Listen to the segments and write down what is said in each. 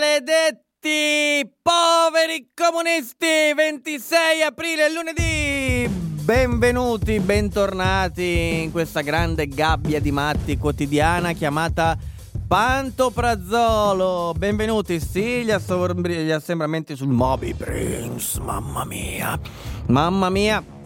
Maledetti poveri comunisti! 26 aprile, lunedì! Benvenuti, bentornati in questa grande gabbia di matti quotidiana chiamata Pantoprazzolo. Benvenuti, sì, gli, assombri- gli assembramenti sul Moby Prince, mamma mia, mamma mia.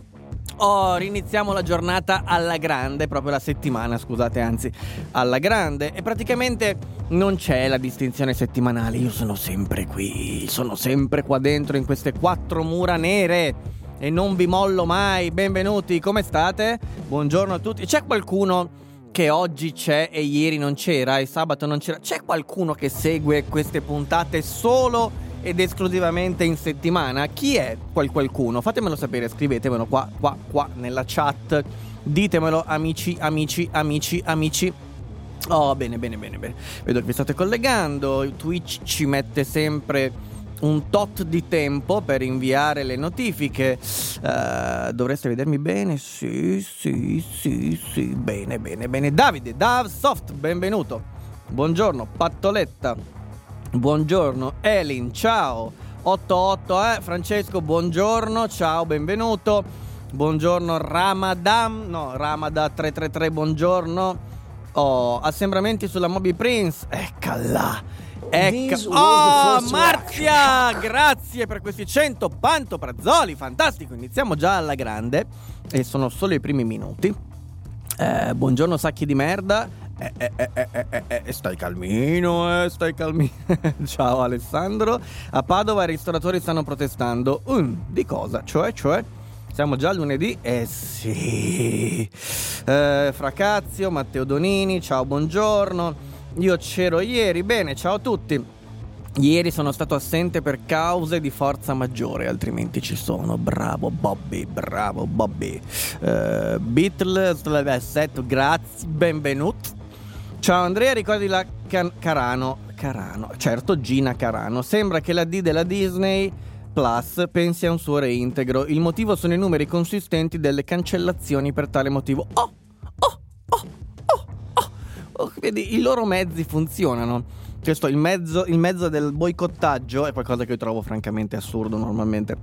Oh, riniziamo la giornata alla grande, proprio la settimana, scusate, anzi, alla grande. E praticamente non c'è la distinzione settimanale. Io sono sempre qui, sono sempre qua dentro in queste quattro mura nere. E non vi mollo mai. Benvenuti, come state? Buongiorno a tutti. C'è qualcuno che oggi c'è e ieri non c'era e sabato non c'era? C'è qualcuno che segue queste puntate solo ed esclusivamente in settimana? Chi è quel qualcuno? Fatemelo sapere, scrivetemelo qua, qua, qua nella chat. Ditemelo, amici, amici, amici, amici. Oh, bene, bene, bene, bene. Vedo che vi state collegando. Twitch ci mette sempre un tot di tempo per inviare le notifiche. Eh, dovreste vedermi bene? Sì, sì, sì, sì. Bene, bene, bene. Davide, Davsoft, benvenuto. Buongiorno, Pattoletta. Buongiorno, Elin, ciao. 88, eh. Francesco, buongiorno, ciao, benvenuto. Buongiorno, Ramadan. No, Ramada 333, buongiorno. Oh, assembramenti sulla Moby Prince. Eccola. Ecco. Oh, Marzia! Grazie per questi 100 pantoprazzoli. Fantastico. Iniziamo già alla grande. E sono solo i primi minuti. Eh, buongiorno, sacchi di merda. Eh, eh, eh, eh, eh, eh, stai calmino, stai calmino. Ciao Alessandro. A Padova i ristoratori stanno protestando. Mm, di cosa? Cioè, cioè? Siamo già lunedì? Eh sì. Fracazio, Matteo Donini, ciao, buongiorno. Io c'ero ieri, bene, ciao a tutti. Ieri sono stato assente per cause di forza maggiore, altrimenti ci sono. Bravo Bobby, bravo Bobby. Eh, Beatles, Levesetto, grazie, benvenuto. Ciao Andrea, ricordi la Can- Carano? Carano, certo Gina Carano. Sembra che la D della Disney Plus pensi a un suo reintegro. Il motivo sono i numeri consistenti delle cancellazioni per tale motivo. Oh, oh, oh, oh, oh. oh vedi, i loro mezzi funzionano. Questo, il mezzo, il mezzo del boicottaggio è qualcosa che io trovo francamente assurdo normalmente.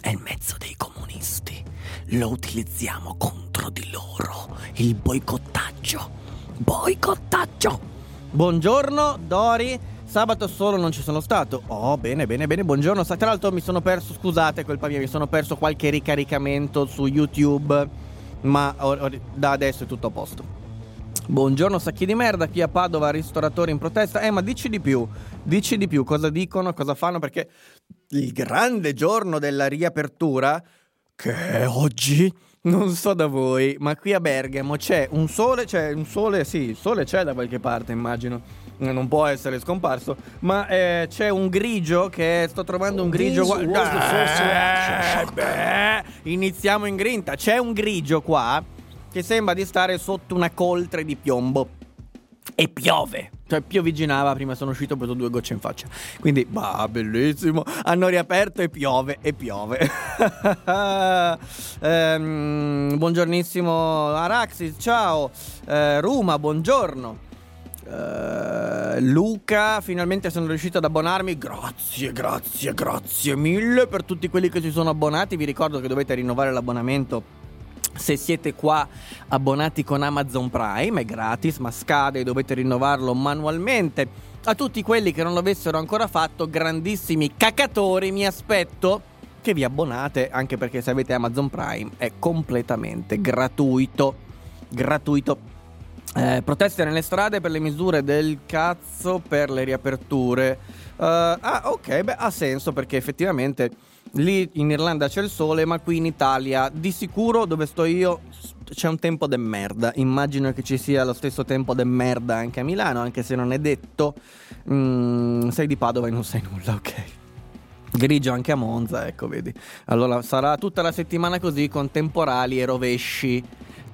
È il mezzo dei comunisti. Lo utilizziamo contro di loro. Il boicottaggio. Boicottaggio. Buongiorno, Dori. Sabato solo non ci sono stato. Oh, bene, bene, bene. Buongiorno. Tra l'altro mi sono perso, scusate, colpa mia, mi sono perso qualche ricaricamento su YouTube. Ma or- or- da adesso è tutto a posto. Buongiorno sacchi di merda, qui a Padova ristoratori in protesta. Eh, ma dici di più, dici di più, cosa dicono, cosa fanno, perché il grande giorno della riapertura, che è oggi, non so da voi, ma qui a Bergamo c'è un sole, c'è un sole, sì, il sole c'è da qualche parte, immagino. Non può essere scomparso, ma eh, c'è un grigio che sto trovando un grigio qua. Eh, iniziamo in grinta. C'è un grigio qua che sembra di stare sotto una coltre di piombo. E piove. Cioè, piovigginava, prima sono uscito, ho preso due gocce in faccia. Quindi, bah, bellissimo. Hanno riaperto e piove, e piove. ehm, buongiornissimo Araxis, ciao. Eh, Ruma, buongiorno. Uh, Luca, finalmente sono riuscito ad abbonarmi. Grazie, grazie, grazie mille per tutti quelli che si sono abbonati. Vi ricordo che dovete rinnovare l'abbonamento se siete qua abbonati con Amazon Prime, è gratis, ma scade e dovete rinnovarlo manualmente. A tutti quelli che non l'avessero ancora fatto, grandissimi cacatori, mi aspetto che vi abbonate, anche perché se avete Amazon Prime è completamente gratuito. Gratuito. Eh, proteste nelle strade per le misure del cazzo per le riaperture. Uh, ah, ok, beh, ha senso perché effettivamente lì in Irlanda c'è il sole, ma qui in Italia di sicuro dove sto io c'è un tempo de merda. Immagino che ci sia lo stesso tempo de merda anche a Milano, anche se non è detto. Mm, sei di Padova e non sai nulla, ok. Grigio anche a Monza, ecco, vedi. Allora sarà tutta la settimana così con temporali e rovesci.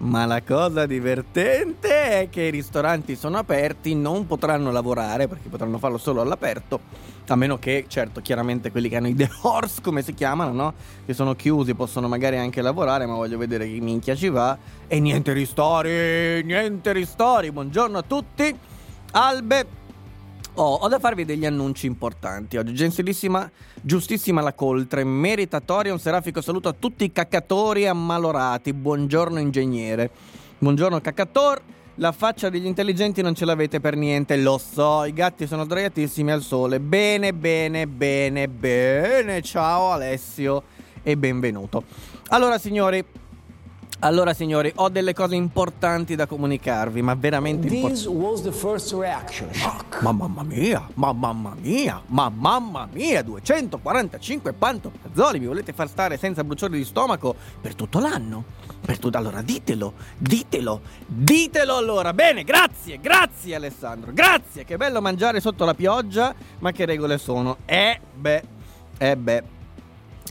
Ma la cosa divertente è che i ristoranti sono aperti, non potranno lavorare perché potranno farlo solo all'aperto, a meno che, certo, chiaramente quelli che hanno i The Horse, come si chiamano, no? Che sono chiusi, possono magari anche lavorare, ma voglio vedere che minchia ci va. E niente ristori, niente ristori. Buongiorno a tutti. Albe Oh, ho da farvi degli annunci importanti oggi. Gentilissima, giustissima la coltre, meritatoria un serafico saluto a tutti i caccatori ammalorati. Buongiorno ingegnere. Buongiorno caccator. La faccia degli intelligenti non ce l'avete per niente, lo so. I gatti sono sdraiatissimi al sole. Bene, bene, bene, bene. Ciao Alessio e benvenuto. Allora, signori, allora, signori, ho delle cose importanti da comunicarvi, ma veramente importanti. Ma, ma mamma mia, ma mamma mia, ma mamma mia, 245 pantoprazzoli, mi volete far stare senza bruciore di stomaco per tutto l'anno? Per tutto, allora ditelo, ditelo, ditelo allora. Bene, grazie, grazie Alessandro, grazie, che bello mangiare sotto la pioggia, ma che regole sono? Eh beh, eh beh.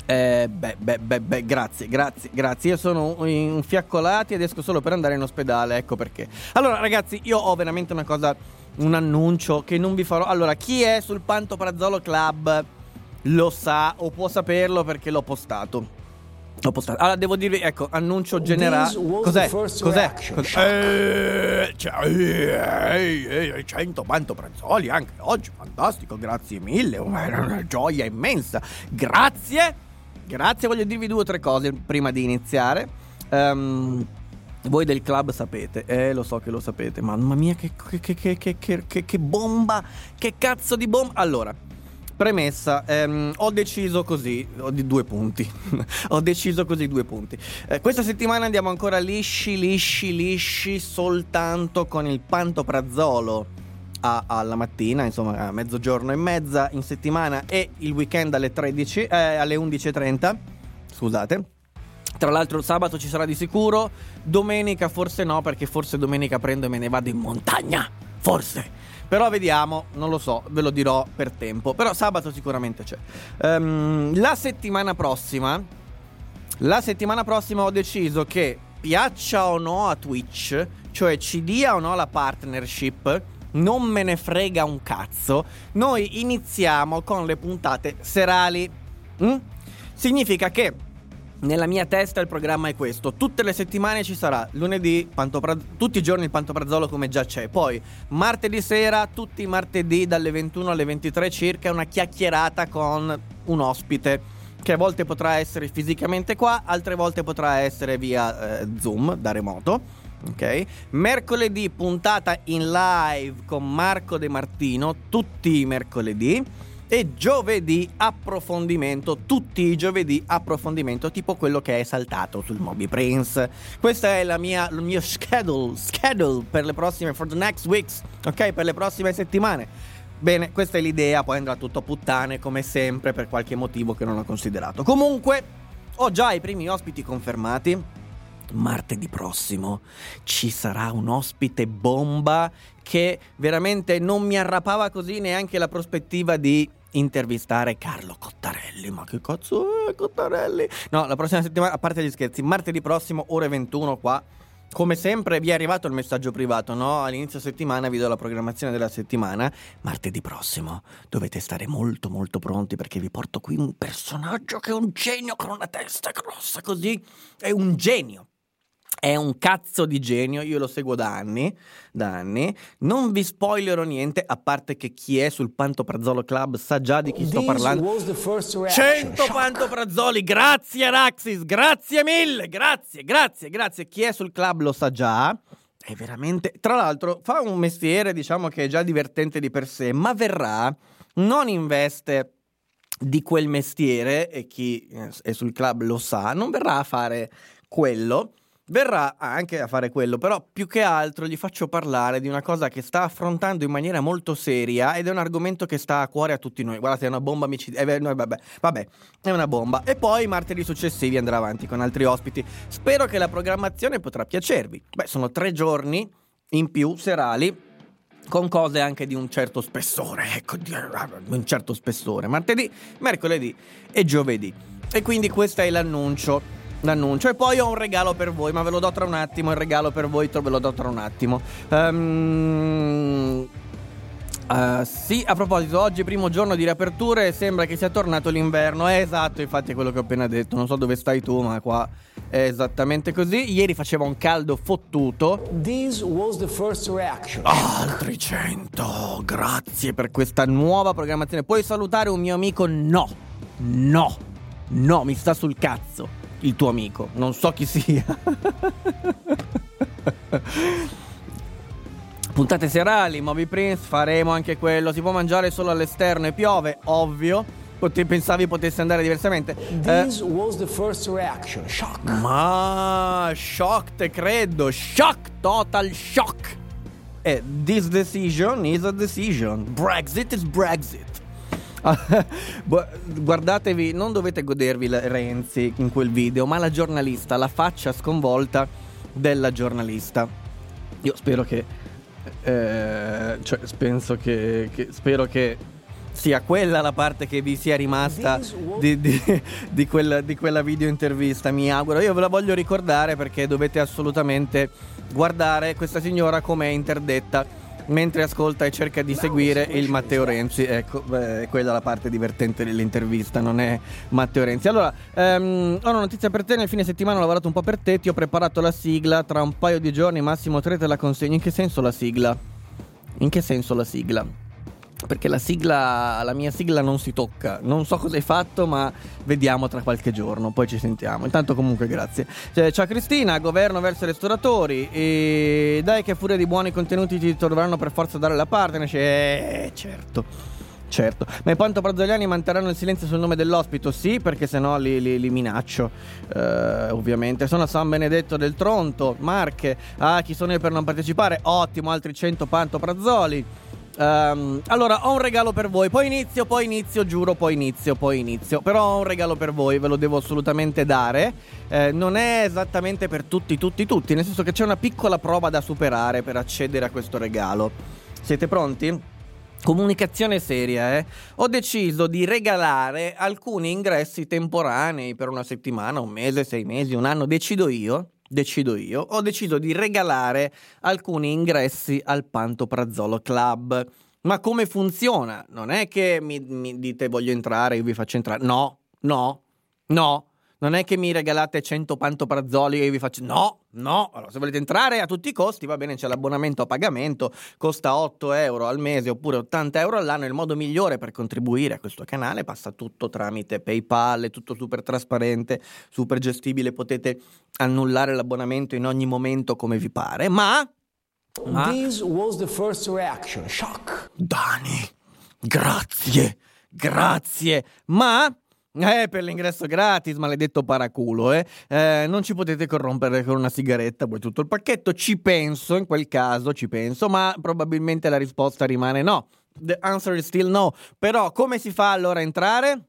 Eh, beh, beh, beh, beh, grazie, grazie, grazie. Io sono infiaccolati ed esco solo per andare in ospedale, ecco perché. Allora, ragazzi, io ho veramente una cosa, un annuncio che non vi farò. Allora, chi è sul Pantoprazzolo Club lo sa o può saperlo perché l'ho postato. L'ho postato. Allora, devo dirvi, ecco, annuncio generale. Cos'è? Cos'è? Cos'è? Eh, cioè, eh, eh, 100 Pantoprazzoli anche oggi, fantastico, grazie mille, una gioia immensa. Grazie Grazie, voglio dirvi due o tre cose prima di iniziare. Um, voi del club sapete, eh, lo so che lo sapete. Mamma mia, che, che, che, che bomba! Che cazzo di bomba! Allora, premessa, ehm, ho deciso così, ho di due punti. ho deciso così due punti. Eh, questa settimana andiamo ancora lisci, lisci, lisci, soltanto con il pantoprazzolo a, alla mattina, insomma a mezzogiorno e mezza in settimana e il weekend alle, 13, eh, alle 11.30. Scusate. Tra l'altro sabato ci sarà di sicuro, domenica forse no perché forse domenica prendo e me ne vado in montagna, forse. Però vediamo, non lo so, ve lo dirò per tempo. Però sabato sicuramente c'è. Um, la settimana prossima, la settimana prossima ho deciso che piaccia o no a Twitch, cioè ci dia o no la partnership, non me ne frega un cazzo, noi iniziamo con le puntate serali. Mm? Significa che nella mia testa il programma è questo. Tutte le settimane ci sarà lunedì, pantopra- tutti i giorni il pantoprazzolo come già c'è. Poi martedì sera, tutti i martedì dalle 21 alle 23 circa, una chiacchierata con un ospite che a volte potrà essere fisicamente qua, altre volte potrà essere via eh, Zoom da remoto ok? Mercoledì puntata in live con Marco De Martino, tutti i mercoledì. E giovedì approfondimento, tutti i giovedì approfondimento, tipo quello che è saltato sul Moby Prince. Questo è mia, il mio schedule, schedule per le prossime, for the next weeks, ok? Per le prossime settimane. Bene, questa è l'idea, poi andrà tutto a puttane come sempre per qualche motivo che non ho considerato. Comunque, ho già i primi ospiti confermati martedì prossimo ci sarà un ospite bomba che veramente non mi arrapava così neanche la prospettiva di intervistare Carlo Cottarelli. Ma che cazzo è Cottarelli? No, la prossima settimana, a parte gli scherzi, martedì prossimo, ore 21 qua. Come sempre vi è arrivato il messaggio privato, no? All'inizio settimana vi do la programmazione della settimana. Martedì prossimo dovete stare molto molto pronti perché vi porto qui un personaggio che è un genio con una testa grossa così. È un genio. È un cazzo di genio, io lo seguo da anni, da anni. Non vi spoilerò niente, a parte che chi è sul Pantoprazzolo Club sa già di chi sto parlando. 100 Pantoprazzoli, grazie Raxis, grazie mille, grazie, grazie, grazie. Chi è sul club lo sa già. È veramente... Tra l'altro fa un mestiere, diciamo, che è già divertente di per sé, ma verrà, non investe di quel mestiere, e chi è sul club lo sa, non verrà a fare quello verrà anche a fare quello, però più che altro gli faccio parlare di una cosa che sta affrontando in maniera molto seria ed è un argomento che sta a cuore a tutti noi. Guardate, è una bomba micidiale. Eh, vabbè, vabbè, è una bomba. E poi martedì successivi andrà avanti con altri ospiti. Spero che la programmazione potrà piacervi. Beh, sono tre giorni in più serali con cose anche di un certo spessore, ecco, di un certo spessore, martedì, mercoledì e giovedì. E quindi questo è l'annuncio. L'annuncio. E poi ho un regalo per voi, ma ve lo do tra un attimo. Il regalo per voi ve lo do tra un attimo. Um, Uh, sì, a proposito, oggi primo giorno di riaperture sembra che sia tornato l'inverno. Eh, esatto, infatti è quello che ho appena detto. Non so dove stai tu, ma qua è esattamente così. Ieri faceva un caldo fottuto. This was the first reaction. Altri 100. Grazie per questa nuova programmazione. Puoi salutare un mio amico? No. No. No, mi sta sul cazzo il tuo amico. Non so chi sia. Puntate serali, Moby Prince, faremo anche quello. Si può mangiare solo all'esterno e piove, ovvio. Pote- pensavi potesse andare diversamente. This eh, was the first reaction. Shock. Ma shock, te credo. Shock, total shock. E eh, this decision is a decision. Brexit is Brexit. Guardatevi, non dovete godervi Renzi in quel video, ma la giornalista, la faccia sconvolta della giornalista. Io spero che eh, cioè, penso che, che, spero che sia quella la parte che vi sia rimasta di, di, di, quella, di quella video intervista, mi auguro. Io ve la voglio ricordare perché dovete assolutamente guardare questa signora come è interdetta mentre ascolta e cerca di seguire il Matteo Renzi. Ecco, beh, quella è la parte divertente dell'intervista, non è Matteo Renzi. Allora, ehm, ho una notizia per te. Nel fine settimana ho lavorato un po' per te. Ti ho preparato la sigla. Tra un paio di giorni, massimo tre, te la consegno. In che senso la sigla? In che senso la sigla? Perché la sigla, la mia sigla non si tocca. Non so cosa hai fatto, ma vediamo tra qualche giorno. Poi ci sentiamo. Intanto, comunque, grazie. Cioè, ciao Cristina, governo verso i ristoratori. E dai, che furia di buoni contenuti ti dovranno per forza dare la partnership. Eh, certo. Certo, ma i Panto Brazzoliani manterranno il silenzio sul nome dell'ospito? Sì, perché sennò li, li, li minaccio, eh, ovviamente. Sono San Benedetto del Tronto, Marche. Ah, chi sono io per non partecipare? Ottimo, altri 100 Panto Brazzoli. Um, allora, ho un regalo per voi. Poi inizio, poi inizio, giuro, poi inizio, poi inizio. Però ho un regalo per voi, ve lo devo assolutamente dare. Eh, non è esattamente per tutti, tutti, tutti. Nel senso che c'è una piccola prova da superare per accedere a questo regalo. Siete pronti? Comunicazione seria, eh? Ho deciso di regalare alcuni ingressi temporanei per una settimana, un mese, sei mesi, un anno, decido io decido io, ho deciso di regalare alcuni ingressi al Pantoprazzolo Club. Ma come funziona? Non è che mi, mi dite voglio entrare, io vi faccio entrare. No, no, no. Non è che mi regalate 100 pantoprazzoli e io vi faccio no, no. Allora, se volete entrare a tutti i costi, va bene, c'è l'abbonamento a pagamento, costa 8 euro al mese oppure 80 euro all'anno. Il modo migliore per contribuire a questo canale passa tutto tramite PayPal, è tutto super trasparente, super gestibile. Potete annullare l'abbonamento in ogni momento come vi pare, ma. ma... This was the first reaction. Shock. Dani, grazie, grazie, ma eh, per l'ingresso gratis, maledetto paraculo, eh. eh. Non ci potete corrompere con una sigaretta, poi tutto il pacchetto. Ci penso, in quel caso ci penso, ma probabilmente la risposta rimane no. The answer is still no. Però come si fa allora a entrare?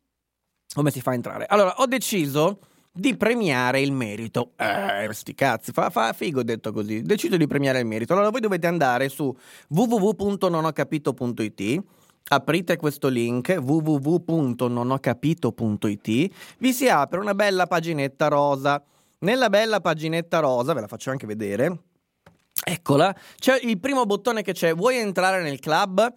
Come si fa a entrare? Allora, ho deciso di premiare il merito. Eh, sti cazzi, fa, fa figo detto così. Decido di premiare il merito. Allora voi dovete andare su www.nonhocapito.it aprite questo link www.nonhocapito.it vi si apre una bella paginetta rosa. Nella bella paginetta rosa, ve la faccio anche vedere. Eccola, c'è il primo bottone che c'è, vuoi entrare nel club?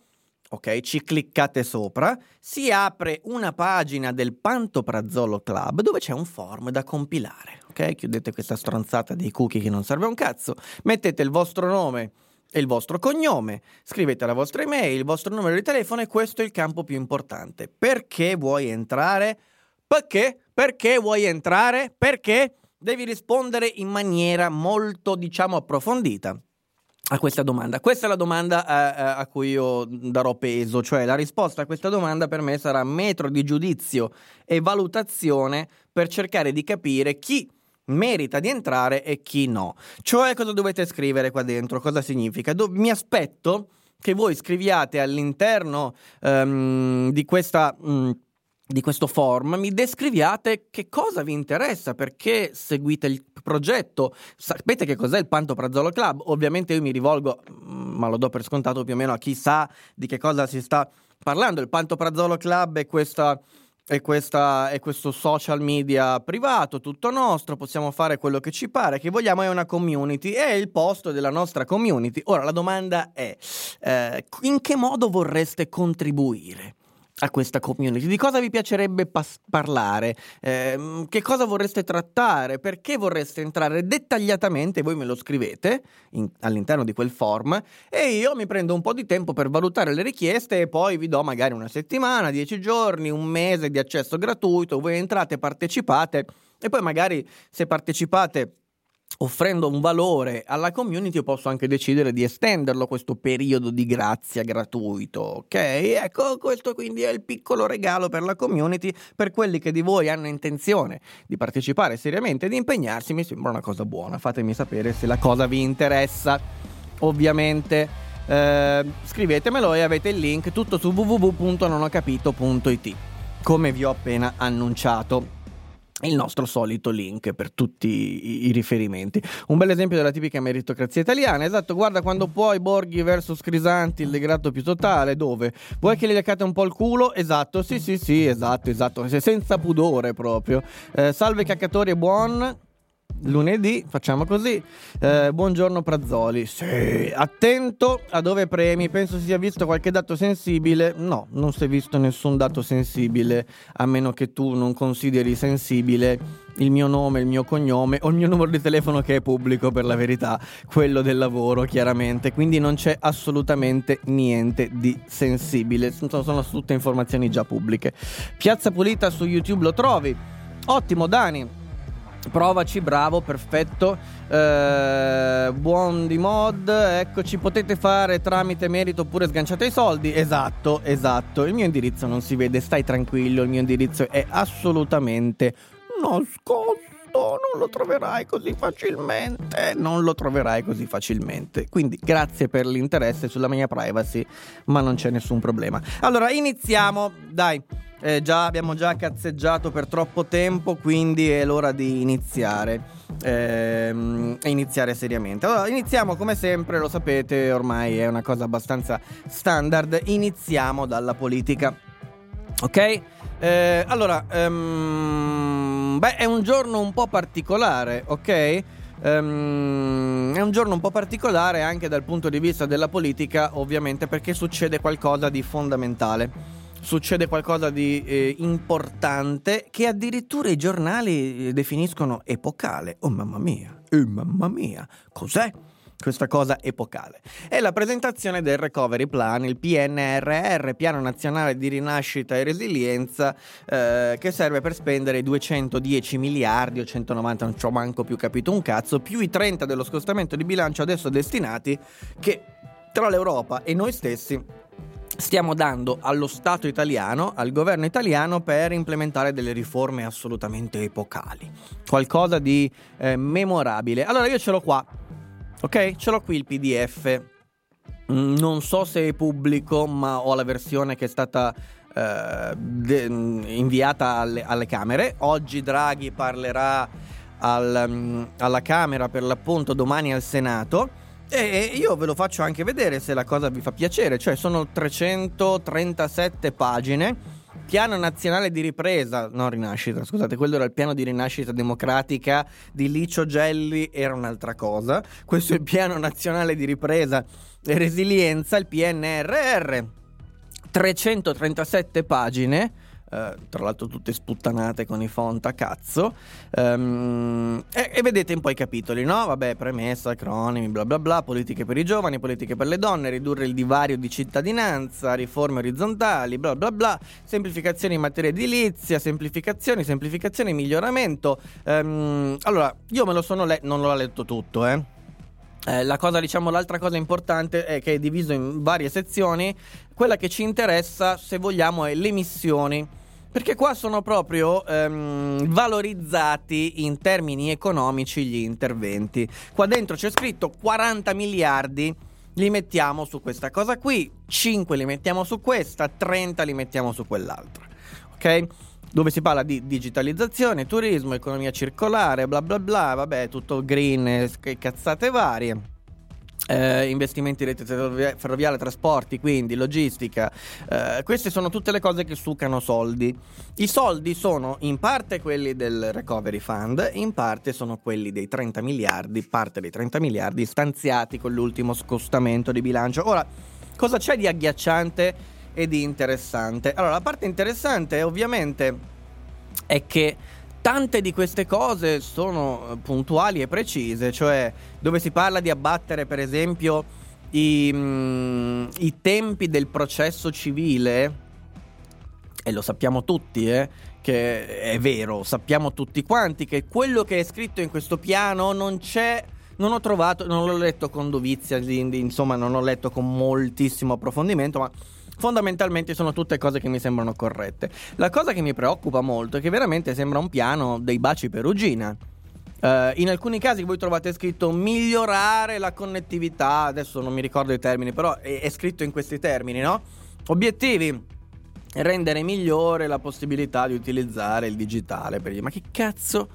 Ok, ci cliccate sopra, si apre una pagina del Pantoprazzolo Club dove c'è un form da compilare. Ok, chiudete questa stronzata dei cookie che non serve un cazzo, mettete il vostro nome e il vostro cognome, scrivete la vostra email, il vostro numero di telefono e questo è il campo più importante. Perché vuoi entrare? Perché? Perché vuoi entrare? Perché? Devi rispondere in maniera molto, diciamo, approfondita a questa domanda. Questa è la domanda eh, eh, a cui io darò peso, cioè la risposta a questa domanda per me sarà metro di giudizio e valutazione per cercare di capire chi merita di entrare e chi no. Cioè cosa dovete scrivere qua dentro, cosa significa? Do- mi aspetto che voi scriviate all'interno um, di questa... Um, di questo form mi descriviate che cosa vi interessa, perché seguite il progetto, sapete che cos'è il Pantoprazzolo Club, ovviamente io mi rivolgo, mm, ma lo do per scontato più o meno a chi sa di che cosa si sta parlando, il Pantoprazzolo Club è questa è, questa, è, questo social media privato, tutto nostro, possiamo fare quello che ci pare, che vogliamo è una community, è il posto della nostra community. Ora la domanda è, eh, in che modo vorreste contribuire? A questa community? Di cosa vi piacerebbe pas- parlare? Eh, che cosa vorreste trattare? Perché vorreste entrare dettagliatamente? Voi me lo scrivete in- all'interno di quel form e io mi prendo un po' di tempo per valutare le richieste e poi vi do magari una settimana, dieci giorni, un mese di accesso gratuito. Voi entrate, partecipate e poi magari se partecipate offrendo un valore alla community io posso anche decidere di estenderlo questo periodo di grazia gratuito ok? Ecco questo quindi è il piccolo regalo per la community per quelli che di voi hanno intenzione di partecipare seriamente e di impegnarsi mi sembra una cosa buona. Fatemi sapere se la cosa vi interessa. Ovviamente eh, scrivetemelo e avete il link tutto su www.nonocapito.it come vi ho appena annunciato il nostro solito link per tutti i, riferimenti. Un bel esempio della tipica meritocrazia italiana. Esatto, guarda quando puoi Borghi versus Crisanti, il degrado più totale, dove? Vuoi che gli leccate un po' il culo? Esatto, sì, sì, sì, esatto, esatto, senza pudore proprio. Eh, salve caccatori buon lunedì, facciamo così. Eh, buongiorno Prazzoli. Sì, attento a dove premi. Penso si sia visto qualche dato sensibile. No, non si è visto nessun dato sensibile, a meno che tu non consideri sensibile il mio nome, il mio cognome o il mio numero di telefono che è pubblico per la verità, quello del lavoro chiaramente, quindi non c'è assolutamente niente di sensibile, sono, sono tutte informazioni già pubbliche. Piazza Pulita su YouTube lo trovi. Ottimo Dani, Provaci, bravo, perfetto. Eh, buon di mod, eccoci, potete fare tramite merito oppure sganciate i soldi. Esatto, esatto. Il mio indirizzo non si vede, stai tranquillo, il mio indirizzo è assolutamente nascosto. Non lo troverai così facilmente. Non lo troverai così facilmente. Quindi grazie per l'interesse sulla mia privacy, ma non c'è nessun problema. Allora, iniziamo. Dai. Eh, già, abbiamo già cazzeggiato per troppo tempo, quindi è l'ora di iniziare. Ehm, iniziare seriamente. Allora, iniziamo come sempre, lo sapete, ormai è una cosa abbastanza standard. Iniziamo dalla politica. Ok? Eh, allora, um, beh, è un giorno un po' particolare, ok? Um, è un giorno un po' particolare anche dal punto di vista della politica, ovviamente, perché succede qualcosa di fondamentale succede qualcosa di eh, importante che addirittura i giornali eh, definiscono epocale. Oh mamma mia, oh mamma mia, cos'è? Questa cosa epocale. È la presentazione del Recovery Plan, il PNRR, Piano Nazionale di Rinascita e Resilienza, eh, che serve per spendere 210 miliardi o 190, non ci ho manco più capito un cazzo, più i 30 dello scostamento di bilancio adesso destinati, che tra l'Europa e noi stessi stiamo dando allo Stato italiano, al governo italiano per implementare delle riforme assolutamente epocali. Qualcosa di eh, memorabile. Allora io ce l'ho qua, ok? Ce l'ho qui il PDF. Mm, non so se è pubblico, ma ho la versione che è stata eh, de- mm, inviata alle, alle, Camere. Oggi Draghi parlerà al, mm, alla Camera per l'appunto domani al Senato. E io ve lo faccio anche vedere se la cosa vi fa piacere, cioè sono 337 pagine. Piano nazionale di ripresa, no rinascita, scusate, quello era il piano di rinascita democratica di Licio Gelli, era un'altra cosa. Questo è il piano nazionale di ripresa e resilienza, il PNRR. 337 pagine eh, tra l'altro tutte sputtanate con i font a cazzo. Um, e, e, vedete un po' i capitoli, no? Vabbè, premessa, acronimi, bla bla bla, politiche per i giovani, politiche per le donne, ridurre il divario di cittadinanza, riforme orizzontali, bla bla bla, semplificazioni in materia edilizia, semplificazioni, semplificazioni, miglioramento. Um, allora, io me lo sono letto, non l'ho letto tutto, eh. Eh, la cosa, diciamo, l'altra cosa importante è che è diviso in varie sezioni. Quella che ci interessa, se vogliamo, è le missioni Perché qua sono proprio ehm, valorizzati in termini economici gli interventi. Qua dentro c'è scritto 40 miliardi li mettiamo su questa cosa qui, 5 li mettiamo su questa, 30 li mettiamo su quell'altra. Ok? Dove si parla di digitalizzazione, turismo, economia circolare, bla bla bla, vabbè, tutto green cazzate varie eh, investimenti in rete ferroviaria, trasporti, quindi logistica. Eh, queste sono tutte le cose che succano soldi. I soldi sono in parte quelli del Recovery Fund, in parte sono quelli dei 30 miliardi, parte dei 30 miliardi stanziati con l'ultimo scostamento di bilancio. Ora, cosa c'è di agghiacciante e di interessante? Allora, la parte interessante ovviamente è che tante di queste cose sono eh, puntuali e precise, cioè dove si parla di abbattere per esempio i, mm, i tempi del processo civile, e lo sappiamo tutti, eh, che è vero, sappiamo tutti quanti che quello che è scritto in questo piano non c'è non ho trovato, non l'ho letto con dovizia, insomma non ho letto con moltissimo approfondimento, ma fondamentalmente sono tutte cose che mi sembrano corrette. La cosa che mi preoccupa molto è che veramente sembra un piano dei baci perugina. Uh, in alcuni casi voi trovate scritto migliorare la connettività, adesso non mi ricordo i termini, però è, è scritto in questi termini, no? Obiettivi rendere migliore la possibilità di utilizzare il digitale per gli... Ma che cazzo?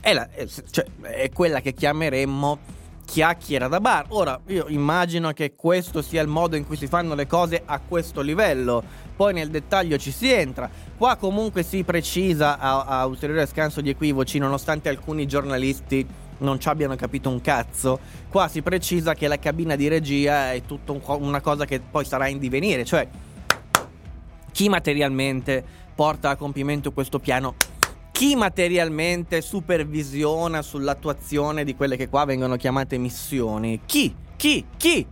È, la, è, cioè, è quella che chiameremmo chiacchiera da bar. Ora, io immagino che questo sia il modo in cui si fanno le cose a questo livello. Poi nel dettaglio ci si entra. Qua comunque si precisa a, a ulteriore scanso di equivoci, nonostante alcuni giornalisti non ci abbiano capito un cazzo. Qua si precisa che la cabina di regia è tutta un, una cosa che poi sarà in divenire, cioè chi materialmente porta a compimento questo piano chi materialmente supervisiona sull'attuazione di quelle che qua vengono chiamate missioni? Chi? Chi? Chi?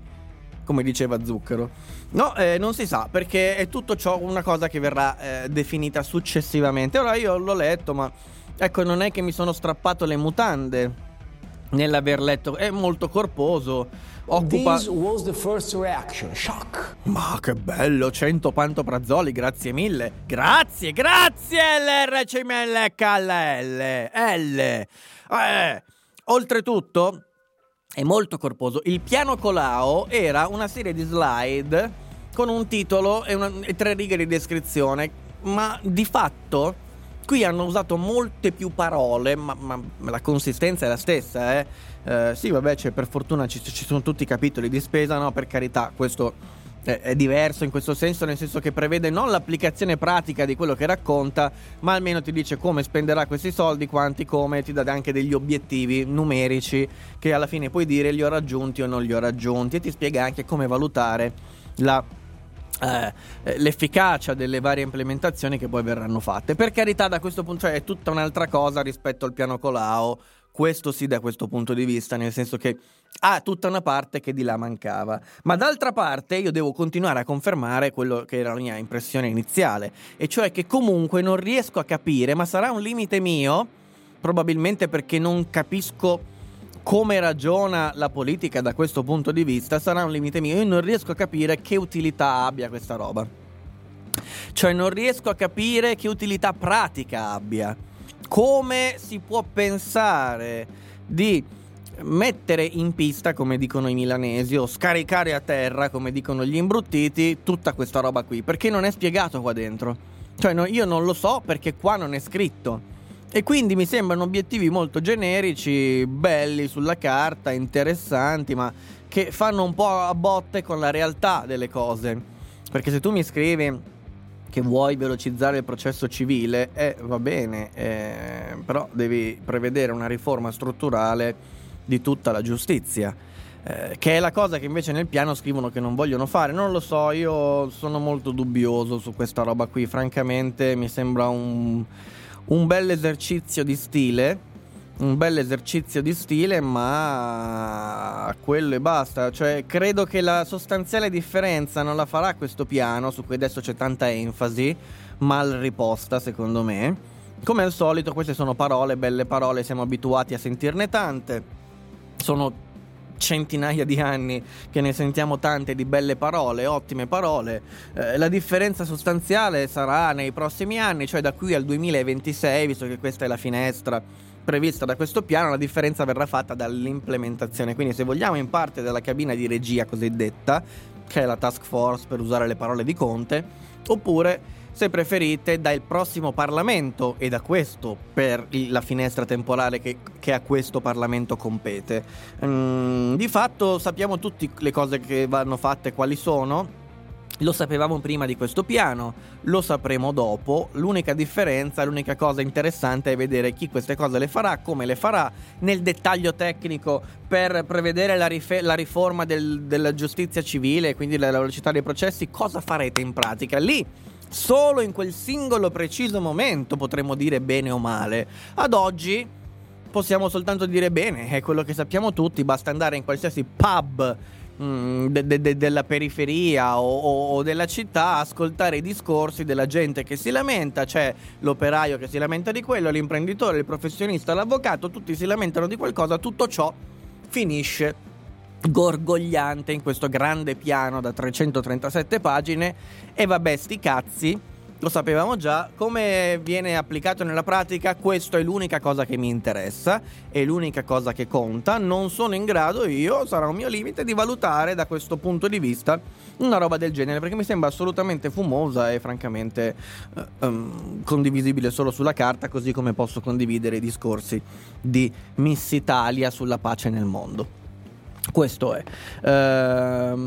Come diceva Zucchero. No, eh, non si sa perché è tutto ciò una cosa che verrà eh, definita successivamente. Ora io l'ho letto, ma ecco, non è che mi sono strappato le mutande nell'aver letto, è molto corposo occupa... This was the first reaction, shock. Ma che bello, 100 pantoprazoli, grazie mille. Grazie, grazie LRCMLKL. L. Eh. Oltretutto, è molto corposo. Il piano Colao era una serie di slide con un titolo e, una, e tre righe di descrizione, ma di fatto qui hanno usato molte più parole, ma, ma la consistenza è la stessa, eh eh, sì, vabbè, cioè, per fortuna ci, ci, sono tutti i capitoli di spesa, no? Per carità, questo è, è, diverso in questo senso, nel senso che prevede non l'applicazione pratica di quello che racconta, ma almeno ti dice come spenderà questi soldi, quanti, come, ti dà anche degli obiettivi numerici che alla fine puoi dire li ho raggiunti o non li ho raggiunti e ti spiega anche come valutare la eh, l'efficacia delle varie implementazioni che poi verranno fatte. Per carità, da questo punto cioè, è tutta un'altra cosa rispetto al piano Colao questo sì da questo punto di vista, nel senso che ha tutta una parte che di là mancava. Ma d'altra parte io devo continuare a confermare quello che era la mia impressione iniziale, e cioè che comunque non riesco a capire, ma sarà un limite mio, probabilmente perché non capisco come ragiona la politica da questo punto di vista, sarà un limite mio. Io non riesco a capire che utilità abbia questa roba. Cioè non riesco a capire che utilità pratica abbia come si può pensare di mettere in pista, come dicono i milanesi, o scaricare a terra, come dicono gli imbruttiti, tutta questa roba qui, perché non è spiegato qua dentro. Cioè, no, io non lo so perché qua non è scritto. E quindi mi sembrano obiettivi molto generici, belli sulla carta, interessanti, ma che fanno un po' a botte con la realtà delle cose. Perché se tu mi scrivi che vuoi velocizzare il processo civile, eh, va bene, eh, però devi prevedere una riforma strutturale di tutta la giustizia. Eh, che è la cosa che invece nel piano scrivono che non vogliono fare. Non lo so, io sono molto dubbioso su questa roba qui. Francamente, mi sembra un, un bel esercizio di stile un bel esercizio di stile, ma quello e basta. Cioè, credo che la sostanziale differenza non la farà questo piano, su cui adesso c'è tanta enfasi, mal riposta, secondo me. Come al solito, queste sono parole, belle parole, siamo abituati a sentirne tante. Sono centinaia di anni che ne sentiamo tante di belle parole, ottime parole. Eh, la differenza sostanziale sarà nei prossimi anni, cioè da qui al 2026, visto che questa è la finestra prevista da questo piano, la differenza verrà fatta dall'implementazione. Quindi se vogliamo in parte della cabina di regia cosiddetta, che è la task force per usare le parole di Conte, oppure se preferite dal prossimo Parlamento e da questo per la finestra temporale che, che a questo Parlamento compete. Mm, di fatto sappiamo tutte le cose che vanno fatte quali sono. Lo sapevamo prima di questo piano, lo sapremo dopo. L'unica differenza, l'unica cosa interessante è vedere chi queste cose le farà, come le farà, nel dettaglio tecnico per prevedere la, rife- la riforma del, della giustizia civile, quindi la velocità dei processi, cosa farete in pratica. Lì Solo in quel singolo preciso momento potremmo dire bene o male. Ad oggi possiamo soltanto dire bene, è quello che sappiamo tutti, basta andare in qualsiasi pub mm, de- de- della periferia o-, o della città, ascoltare i discorsi della gente che si lamenta, c'è l'operaio che si lamenta di quello, l'imprenditore, il professionista, l'avvocato, tutti si lamentano di qualcosa, tutto ciò finisce gorgogliante in questo grande piano da 337 pagine. E vabbè sti cazzi lo sapevamo già, come viene applicato nella pratica, questa è l'unica cosa che mi interessa, è l'unica cosa che conta, non sono in grado io, sarà un mio limite, di valutare da questo punto di vista una roba del genere, perché mi sembra assolutamente fumosa e francamente uh, um, condivisibile solo sulla carta, così come posso condividere i discorsi di Miss Italia sulla pace nel mondo. Questo è. Ehm,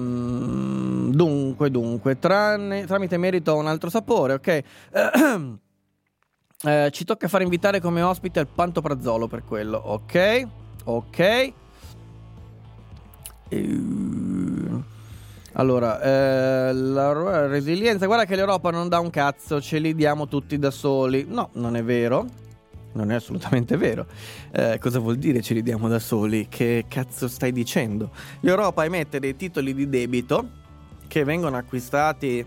dunque, dunque, tranne, tramite merito un altro sapore, ok? Eh, ci tocca far invitare come ospite il Pantoprazzolo per quello, ok? Ok. Allora, eh, la resilienza, guarda che l'Europa non dà un cazzo, ce li diamo tutti da soli. No, non è vero non è assolutamente vero. Eh, cosa vuol dire ci ridiamo da soli? Che cazzo stai dicendo? L'Europa emette dei titoli di debito che vengono acquistati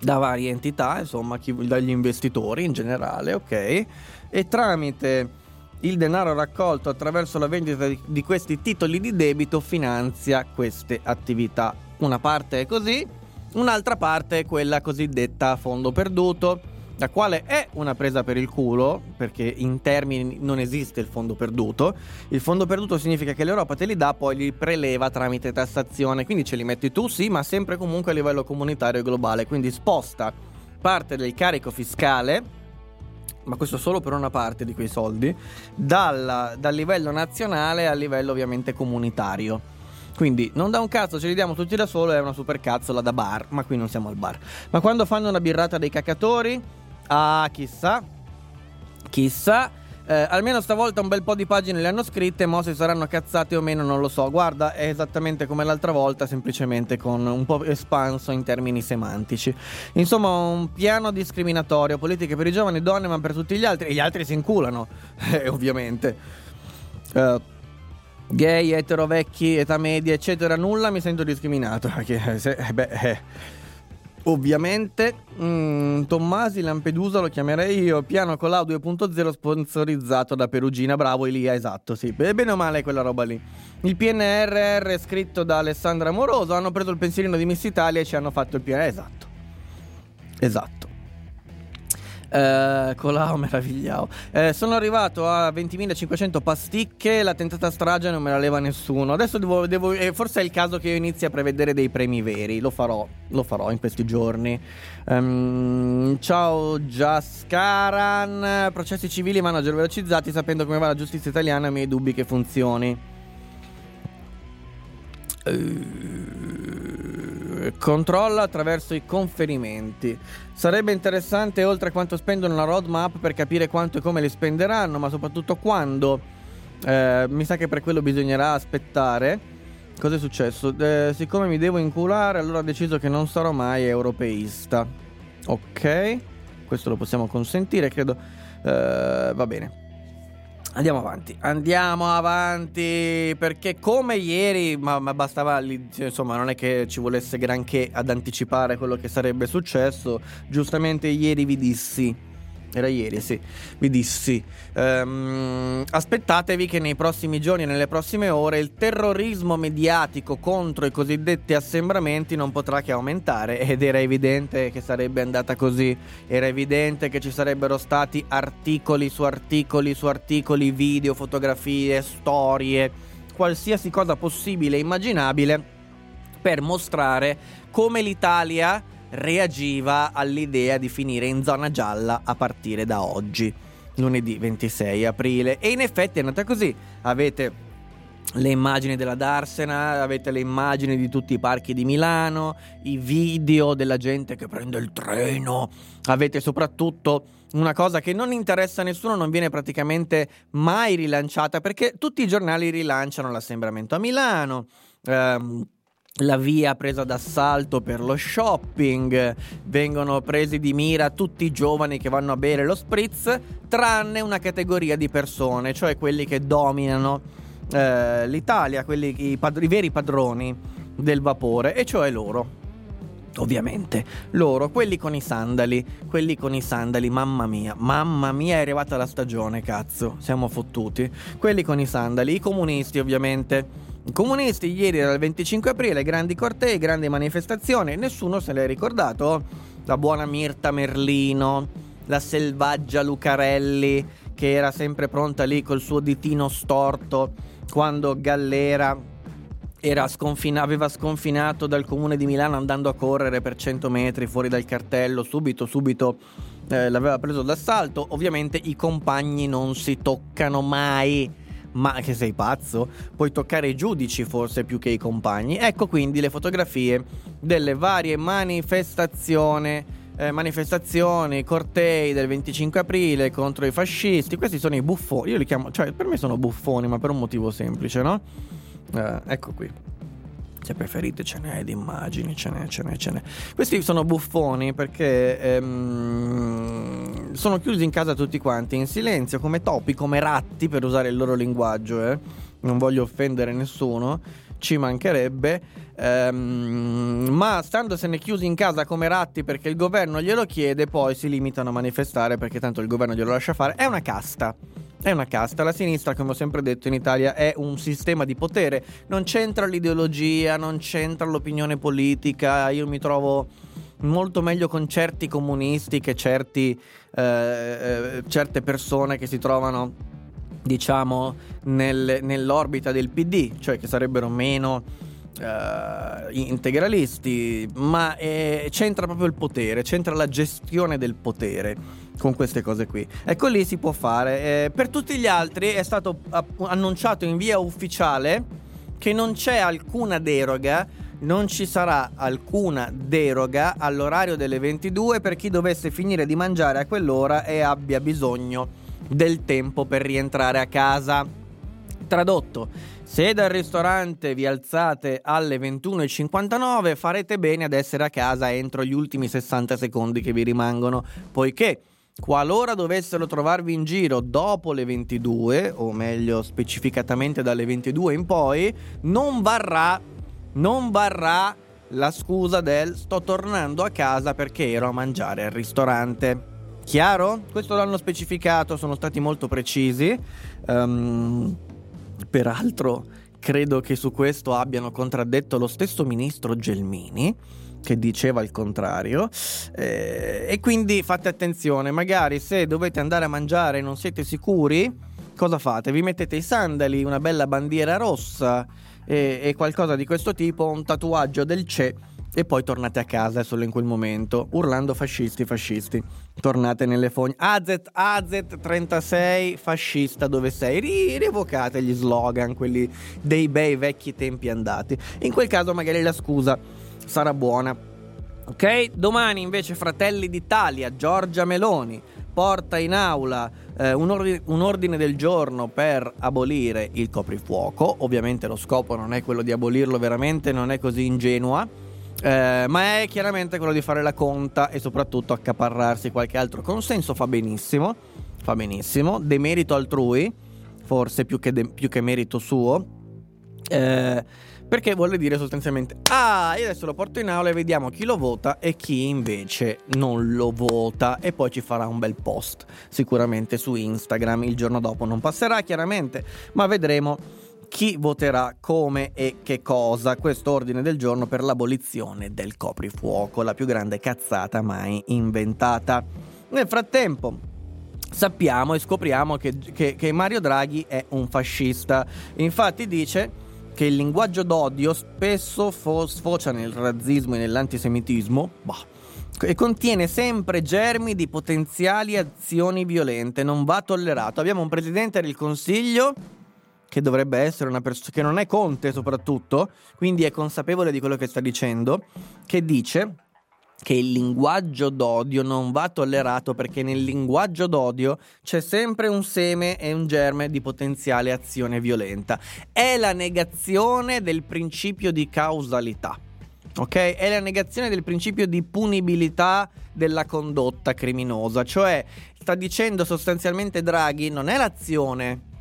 da varie entità, insomma, chi, dagli investitori in generale, ok? E tramite il denaro raccolto attraverso la vendita di, di questi titoli di debito finanzia queste attività. Una parte è così, un'altra parte è quella cosiddetta a fondo perduto la quale è una presa per il culo, perché in termini non esiste il fondo perduto. Il fondo perduto significa che l'Europa te li dà, poi li preleva tramite tassazione, quindi ce li metti tu, sì, ma sempre comunque a livello comunitario e globale, quindi sposta parte del carico fiscale ma questo solo per una parte di quei soldi, dal, dal livello nazionale al livello ovviamente comunitario. Quindi non da un cazzo, ce li diamo tutti da solo, è una super cazzola da bar, ma qui non siamo al bar. Ma quando fanno una birrata dei cacatori, Ah, chissà. Chissà. Eh, almeno stavolta un bel po' di pagine le hanno scritte, ma se saranno cazzate o meno non lo so. Guarda, è esattamente come l'altra volta, semplicemente con un po' espanso in termini semantici. Insomma, un piano discriminatorio, politiche per i giovani, donne, ma per tutti gli altri. E gli altri si inculano, eh, ovviamente. Uh, gay, etero, vecchi, età media, eccetera, nulla mi sento discriminato. Perché, se, eh, beh, eh Ovviamente, mm, Tommasi Lampedusa lo chiamerei io, piano Colau 2.0 sponsorizzato da Perugina, bravo Elia, esatto, sì, bene o male quella roba lì. Il PNRR scritto da Alessandra Moroso, hanno preso il pensierino di Miss Italia e ci hanno fatto il PNRR, esatto. Esatto. Eh, Colau meravigliao. Eh, sono arrivato a 20.500 pasticche. La tentata strage non me la leva nessuno. Adesso devo, devo eh, forse è il caso che io inizi a prevedere dei premi veri. Lo farò, lo farò in questi giorni. Um, ciao Jaskaran. Processi civili manager velocizzati. Sapendo come va la giustizia italiana, i miei dubbi che funzioni. Uh, controlla attraverso i conferimenti. Sarebbe interessante, oltre a quanto spendono la roadmap, per capire quanto e come li spenderanno, ma soprattutto quando. Eh, mi sa che per quello bisognerà aspettare. Cos'è successo? Eh, siccome mi devo inculare, allora ho deciso che non sarò mai europeista. Ok, questo lo possiamo consentire, credo. Eh, va bene. Andiamo avanti, andiamo avanti perché come ieri, ma, ma bastava, insomma non è che ci volesse granché ad anticipare quello che sarebbe successo, giustamente ieri vi dissi Era ieri, sì. Vi dissi. Ehm, aspettatevi che nei prossimi giorni e nelle prossime ore il terrorismo mediatico contro i cosiddetti assembramenti non potrà che aumentare ed era evidente che sarebbe andata così. Era evidente che ci sarebbero stati articoli su articoli su articoli, video, fotografie, storie, qualsiasi cosa possibile e immaginabile per mostrare come l'Italia reagiva all'idea di finire in zona gialla a partire da oggi, lunedì 26 aprile. E in effetti è andata così. Avete le immagini della Darsena, avete le immagini di tutti i parchi di Milano, i video della gente che prende il treno, avete soprattutto una cosa che non interessa a nessuno, non viene praticamente mai rilanciata perché tutti i giornali rilanciano l'assembramento a Milano. Ehm, la via presa d'assalto per lo shopping, vengono presi di mira tutti i giovani che vanno a bere lo spritz, tranne una categoria di persone, cioè quelli che dominano eh, l'Italia, quelli, i, pad- i veri padroni del vapore, e cioè loro. Ovviamente, loro, quelli con i sandali, quelli con i sandali, mamma mia, mamma mia è arrivata la stagione, cazzo, siamo fottuti. Quelli con i sandali, i comunisti ovviamente, comunisti ieri era il 25 aprile, grandi cortei, grandi manifestazioni, nessuno se l'è ricordato. La buona Mirta Merlino, la selvaggia Lucarelli, che era sempre pronta lì col suo ditino storto quando Gallera sconfina- aveva sconfinato dal comune di Milano andando a correre per 100 metri fuori dal cartello, subito, subito eh, l'aveva preso d'assalto. Ovviamente i compagni non si toccano mai ma che sei pazzo? Puoi toccare i giudici forse più che i compagni. Ecco quindi le fotografie delle varie manifestazioni. Eh, manifestazioni, cortei del 25 aprile contro i fascisti. Questi sono i buffoni. Io li chiamo, cioè, per me sono buffoni, ma per un motivo semplice, no? Eh, ecco qui. Se preferite ce n'è di immagini, ce n'è, ce n'è, ce n'è. Questi sono buffoni perché ehm, sono chiusi in casa tutti quanti, in silenzio, come topi, come ratti, per usare il loro linguaggio, eh. Non voglio offendere nessuno, ci mancherebbe. Ehm, ma standosene chiusi in casa come ratti perché il governo glielo chiede, poi si limitano a manifestare perché tanto il governo glielo lascia fare. È una casta. È una casta. La sinistra, come ho sempre detto in Italia, è un sistema di potere. Non c'entra l'ideologia, non c'entra l'opinione politica. Io mi trovo molto meglio con certi comunisti che certi, eh, eh, certe persone che si trovano, diciamo, nel, nell'orbita del PD, cioè che sarebbero meno. Uh, integralisti, ma eh, c'entra proprio il potere, c'entra la gestione del potere con queste cose qui. Ecco lì si può fare. Eh, per tutti gli altri è stato annunciato in via ufficiale che non c'è alcuna deroga, non ci sarà alcuna deroga all'orario delle 22 per chi dovesse finire di mangiare a quell'ora e abbia bisogno del tempo per rientrare a casa. Tradotto, se dal ristorante vi alzate alle 21.59 farete bene ad essere a casa entro gli ultimi 60 secondi che vi rimangono, poiché Qualora dovessero trovarvi in giro dopo le 22, o meglio specificatamente dalle 22 in poi, non varrà, non varrà la scusa del sto tornando a casa perché ero a mangiare al ristorante. Chiaro? Questo l'hanno specificato, sono stati molto precisi. Um, peraltro, credo che su questo abbiano contraddetto lo stesso ministro Gelmini che diceva il contrario. Eh, e quindi fate attenzione, magari se dovete andare a mangiare e non siete sicuri, cosa fate? Vi mettete i sandali, una bella bandiera rossa e, e qualcosa di questo tipo, un tatuaggio del CE e poi tornate a casa solo in quel momento, urlando fascisti, fascisti. Tornate nelle fogne. AZ, AZ36, fascista, dove sei? Ri- rievocate gli slogan, quelli dei bei vecchi tempi andati. In quel caso magari la scusa sarà buona. Ok? Domani invece Fratelli d'Italia, Giorgia Meloni porta in aula eh, un, ordine, un, ordine, del giorno per abolire il coprifuoco. Ovviamente lo scopo non è quello di abolirlo veramente, non è così ingenua. Eh, ma è chiaramente quello di fare la conta e soprattutto accaparrarsi qualche altro consenso. Fa benissimo, fa benissimo. Demerito altrui, forse più che, de- più che merito suo. Eh, Perché vuole dire sostanzialmente, ah, io adesso lo porto in aula e vediamo chi lo vota e chi invece non lo vota. E poi ci farà un bel post, sicuramente su Instagram. Il giorno dopo non passerà chiaramente, ma vedremo chi voterà come e che cosa. Questo ordine del giorno per l'abolizione del coprifuoco, la più grande cazzata mai inventata. Nel frattempo, sappiamo e scopriamo che, che, che Mario Draghi è un fascista. Infatti dice che il linguaggio d'odio spesso fo- sfocia nel razzismo e nell'antisemitismo, bah, e contiene sempre germi di potenziali azioni violente, non va tollerato. Abbiamo un presidente del Consiglio che dovrebbe essere una persona che non è Conte soprattutto, quindi è consapevole di quello che sta dicendo, che dice che il linguaggio d'odio non va tollerato perché nel linguaggio d'odio c'è sempre un seme e un germe di potenziale azione violenta. È la negazione del principio di causalità. Ok? È la negazione del principio di punibilità della condotta criminosa, cioè sta dicendo sostanzialmente Draghi non è l'azione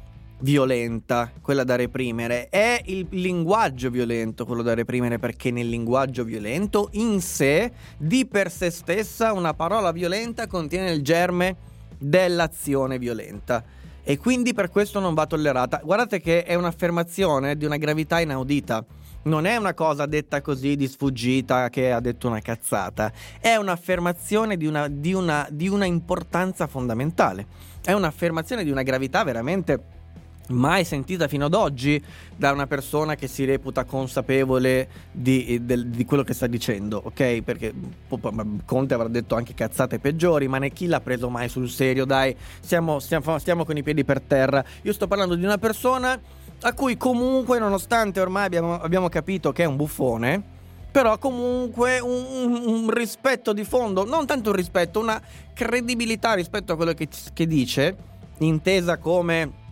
violenta, quella da reprimere, è il linguaggio violento quello da reprimere perché nel linguaggio violento in sé, di per sé stessa, una parola violenta contiene il germe dell'azione violenta e quindi per questo non va tollerata. Guardate che è un'affermazione di una gravità inaudita. Non è una cosa detta così di sfuggita che ha detto una cazzata, è un'affermazione di una, di una, di una importanza fondamentale, è un'affermazione di una gravità veramente mai sentita fino ad oggi da una persona che si reputa consapevole di, di, di, quello che sta dicendo, ok? Perché Conte avrà detto anche cazzate peggiori, ma né chi l'ha preso mai sul serio? Dai, stiamo, stiamo, stiamo con i piedi per terra. Io sto parlando di una persona a cui comunque, nonostante ormai abbiamo, abbiamo capito che è un buffone, però comunque un, un, un, rispetto di fondo, non tanto un rispetto, una credibilità rispetto a quello che, che dice, intesa come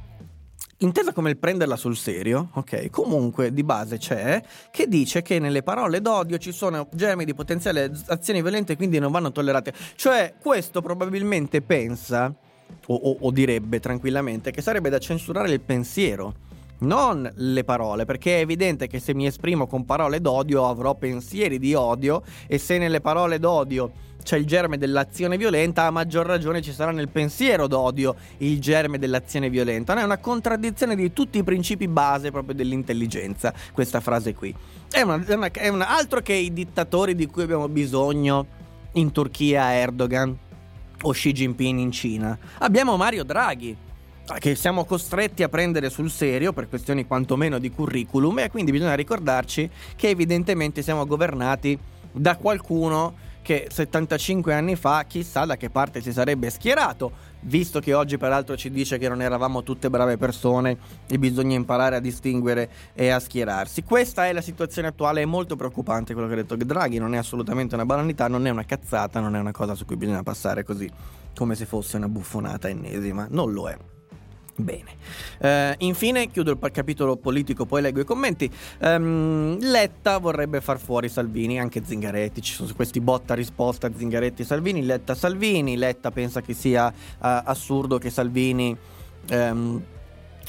intesa come il prenderla sul serio, ok? Comunque di base c'è che dice che nelle parole d'odio ci sono germi di potenziali azioni violente e quindi non vanno tollerate. Cioè, questo probabilmente pensa o, o, o direbbe tranquillamente che sarebbe da censurare il pensiero non le parole, perché è evidente che se mi esprimo con parole d'odio avrò pensieri di odio e se nelle parole d'odio c'è il germe dell'azione violenta, a maggior ragione ci sarà nel pensiero d'odio il germe dell'azione violenta. No, è una contraddizione di tutti i principi base proprio dell'intelligenza, questa frase qui. È, una, è, una, è una, altro che i dittatori di cui abbiamo bisogno in Turchia Erdogan o Xi Jinping in Cina. Abbiamo Mario Draghi che siamo costretti a prendere sul serio per questioni quantomeno di curriculum e quindi bisogna ricordarci che evidentemente siamo governati da qualcuno che 75 anni fa chissà da che parte si sarebbe schierato, visto che oggi peraltro ci dice che non eravamo tutte brave persone e bisogna imparare a distinguere e a schierarsi. Questa è la situazione attuale, è molto preoccupante quello che ha detto Draghi, non è assolutamente una banalità, non è una cazzata, non è una cosa su cui bisogna passare così come se fosse una buffonata ennesima, non lo è. Bene, uh, infine chiudo il capitolo politico, poi leggo i commenti. Um, Letta vorrebbe far fuori Salvini, anche Zingaretti. Ci sono questi botta risposta Zingaretti-Salvini. Letta-Salvini. Letta pensa che sia uh, assurdo che Salvini. Um,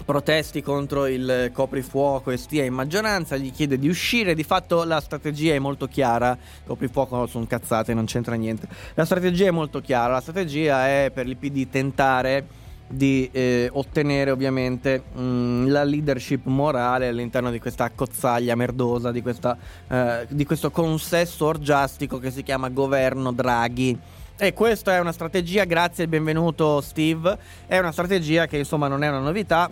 protesti contro il coprifuoco e stia in maggioranza, gli chiede di uscire, di fatto la strategia è molto chiara, coprifuoco sono cazzate, non c'entra niente, la strategia è molto chiara, la strategia è per il PD tentare di eh, ottenere ovviamente mh, mm, la leadership morale all'interno di questa cozzaglia merdosa, di, questa, eh, di questo consesso orgiastico che si chiama governo Draghi. E questa è una strategia, grazie e benvenuto Steve, è una strategia che insomma non è una novità,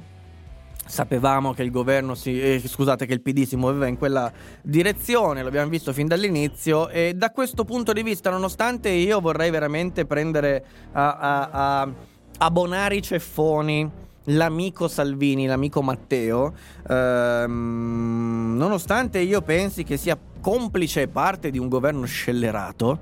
sapevamo che il governo si, eh, scusate che il PD si muoveva in quella direzione, l'abbiamo visto fin dall'inizio e da questo punto di vista nonostante io vorrei veramente prendere a, a, a abbonare i ceffoni l'amico Salvini, l'amico Matteo, ehm, nonostante io pensi che sia complice parte di un governo scellerato,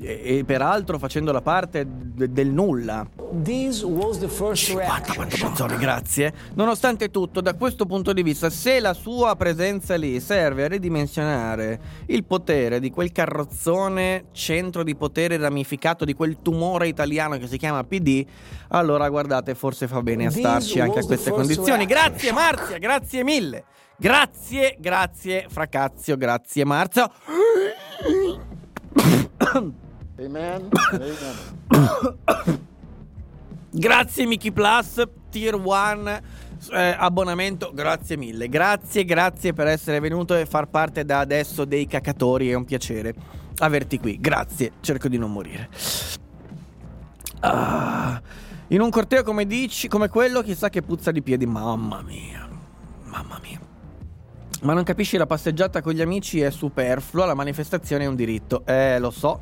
e, e peraltro facendo la parte de- del nulla. This was the first Guarda reaction. quanto Shock. Manzoni, grazie. Nonostante tutto, da questo punto di vista, se la sua presenza lì serve a ridimensionare il potere di quel carrozzone centro di potere ramificato di quel tumore italiano che si chiama PD, allora guardate, forse fa bene a starci anche a queste condizioni. Grazie Marzia, grazie mille. Grazie, grazie Fracazio, grazie Marzio. Amen. Grazie Mickey Plus, Tier 1, eh, abbonamento, grazie mille. Grazie, grazie per essere venuto e far parte da adesso dei cacatori, è un piacere averti qui. Grazie, cerco di non morire. Ah, in un corteo come dici, come quello, chissà che puzza di piedi, mamma mia. Mamma mia. Ma non capisci la passeggiata con gli amici è superflua, la manifestazione è un diritto. Eh, lo so.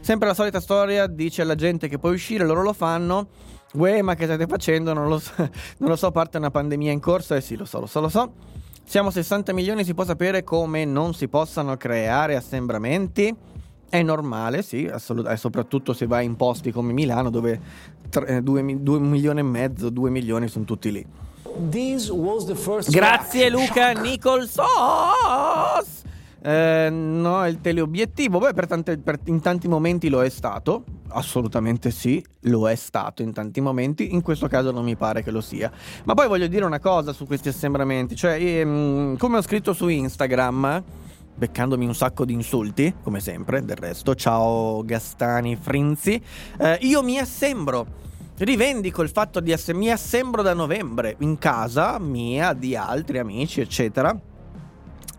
Sempre la solita storia, dice alla gente che puoi uscire, loro lo fanno. Uè, ma che state facendo? Non lo so, non lo so, parte una pandemia in corso. Eh sì, lo so, lo so, lo so. Siamo 60 milioni, si può sapere come non si possano creare assembramenti? È normale, sì, assolutamente, soprattutto se vai in posti come Milano dove 2 milioni e mezzo, 2 milioni sono tutti lì. Grazie. Luca. Nicholsos. Eh, no, è il teleobiettivo. Beh, per tante- per- in tanti momenti lo è stato. Assolutamente sì, lo è stato in tanti momenti. In questo caso non mi pare che lo sia. Ma poi voglio dire una cosa su questi assembramenti. Cioè, ehm, come ho scritto su Instagram, beccandomi un sacco di insulti, come sempre, del resto. Ciao Gastani Frinzi. Eh, io mi assembro. Rivendico il fatto di essere mi assembro da novembre in casa mia, di altri amici, eccetera.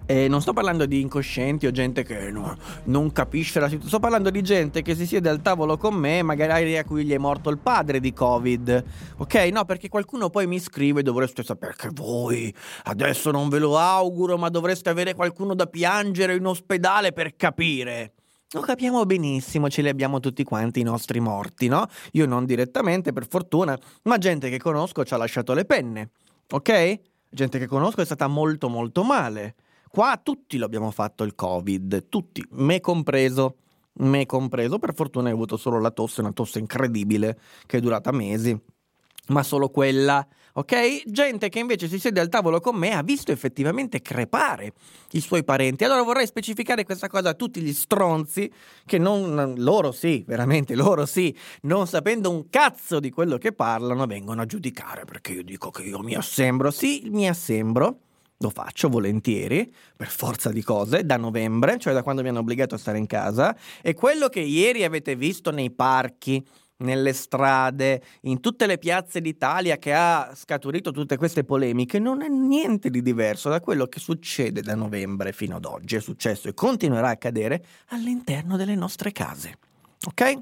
E non sto parlando di incoscienti o gente che no- non capisce la situazione, sto parlando di gente che si siede al tavolo con me, magari a cui gli è morto il padre di Covid. Ok? No, perché qualcuno poi mi scrive, dovreste sapere che voi adesso non ve lo auguro, ma dovreste avere qualcuno da piangere in ospedale per capire. Lo capiamo benissimo, ce li abbiamo tutti quanti i nostri morti, no? Io non direttamente, per fortuna, ma gente che conosco ci ha lasciato le penne, ok? Gente che conosco è stata molto molto male. Qua tutti lo abbiamo fatto il Covid, tutti, me compreso, me compreso. Per fortuna hai avuto solo la tosse, una tosse incredibile che è durata mesi, ma solo quella, ok? Gente che invece si siede al tavolo con me ha visto effettivamente crepare i suoi parenti. Allora vorrei specificare questa cosa a tutti gli stronzi che non loro sì, veramente loro sì, non sapendo un cazzo di quello che parlano, vengono a giudicare perché io dico che io mi assembro. Sì, mi assembro. Lo faccio volentieri, per forza di cose, da novembre, cioè da quando mi hanno obbligato a stare in casa. E quello che ieri avete visto nei parchi, nelle strade, in tutte le piazze d'Italia che ha scaturito tutte queste polemiche, non è niente di diverso da quello che succede da novembre fino ad oggi. È successo e continuerà a accadere all'interno delle nostre case. Ok?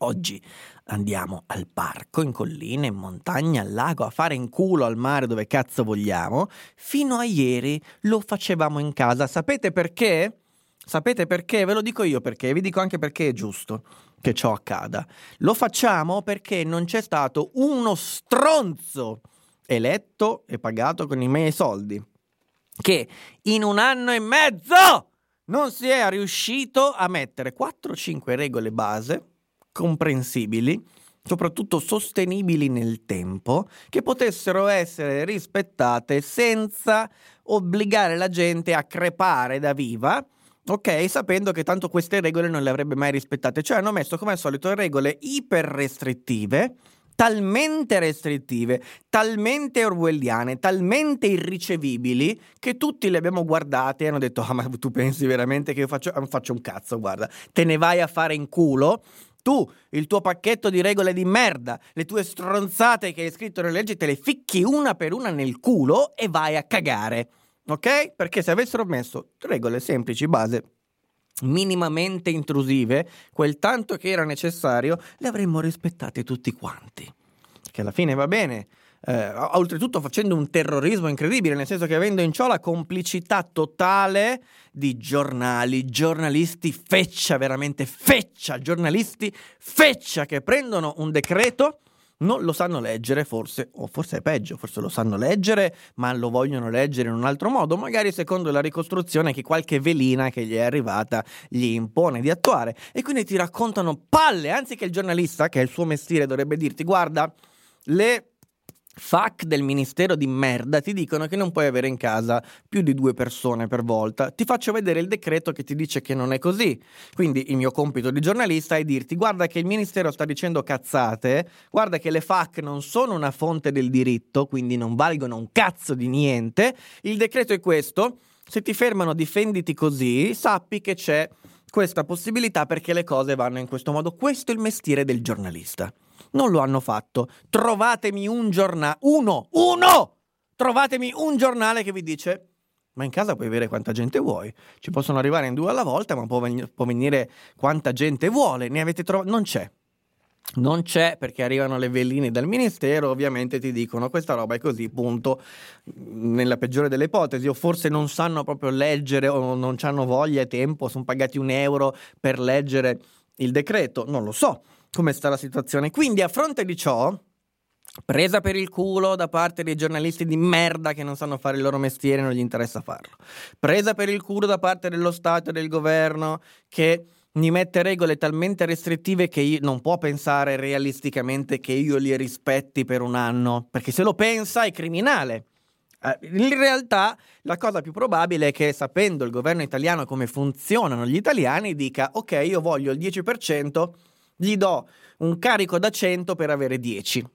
Oggi andiamo al parco, in collina, in montagna, al lago, a fare in culo al mare dove cazzo vogliamo. Fino a ieri lo facevamo in casa. Sapete perché? Sapete perché? Ve lo dico io perché, vi dico anche perché è giusto che ciò accada. Lo facciamo perché non c'è stato uno stronzo eletto e pagato con i miei soldi che in un anno e mezzo non si è riuscito a mettere 4-5 regole base comprensibili, soprattutto sostenibili nel tempo, che potessero essere rispettate senza obbligare la gente a crepare da viva. Ok, sapendo che tanto queste regole non le avrebbe mai rispettate, cioè hanno messo come al solito regole iper restrittive, talmente restrittive, talmente orwelliane, talmente irricevibili che tutti le abbiamo guardate e hanno detto: Ah, ma tu pensi veramente che io faccio, ah, faccio un cazzo? Guarda, te ne vai a fare in culo. Tu, il tuo pacchetto di regole di merda, le tue stronzate che hai scritto nelle leggi, te le ficchi una per una nel culo e vai a cagare. Ok? Perché se avessero messo regole semplici, base, minimamente intrusive, quel tanto che era necessario, le avremmo rispettate tutti quanti. Che alla fine va bene. Eh, oltretutto facendo un terrorismo incredibile, nel senso che avendo in ciò la complicità totale di giornali, giornalisti feccia, veramente feccia, giornalisti feccia che prendono un decreto non lo sanno leggere, forse, o forse è peggio, forse lo sanno leggere, ma lo vogliono leggere in un altro modo, magari secondo la ricostruzione che qualche velina che gli è arrivata gli impone di attuare. E quindi ti raccontano palle, anziché il giornalista, che è il suo mestiere, dovrebbe dirti, guarda, le FAC del ministero di merda ti dicono che non puoi avere in casa più di due persone per volta. Ti faccio vedere il decreto che ti dice che non è così. Quindi il mio compito di giornalista è dirti guarda che il ministero sta dicendo cazzate, guarda che le FAC non sono una fonte del diritto, quindi non valgono un cazzo di niente. Il decreto è questo. Se ti fermano difenditi così, sappi che c'è questa possibilità perché le cose vanno in questo modo. Questo è il mestiere del giornalista. Non lo hanno fatto. Trovatemi un giornale. Uno! Uno! Trovatemi un giornale che vi dice. Ma in casa puoi avere quanta gente vuoi. Ci possono arrivare in due alla volta, ma può, ven- può venire quanta gente vuole. Ne avete trovato. Non c'è. Non c'è perché arrivano le veline dal ministero, ovviamente ti dicono questa roba è così, punto. Nella peggiore delle ipotesi, o forse non sanno proprio leggere o non hanno voglia e tempo, sono pagati un euro per leggere il decreto, non lo so come sta la situazione. Quindi a fronte di ciò, presa per il culo da parte dei giornalisti di merda che non sanno fare il loro mestiere e non gli interessa farlo, presa per il culo da parte dello Stato e del governo che mi mette regole talmente restrittive che io non può pensare realisticamente che io li rispetti per un anno, perché se lo pensa è criminale. Eh, in realtà la cosa più probabile è che sapendo il governo italiano come funzionano gli italiani dica ok io voglio il 10% gli do un carico da 100 per avere 10.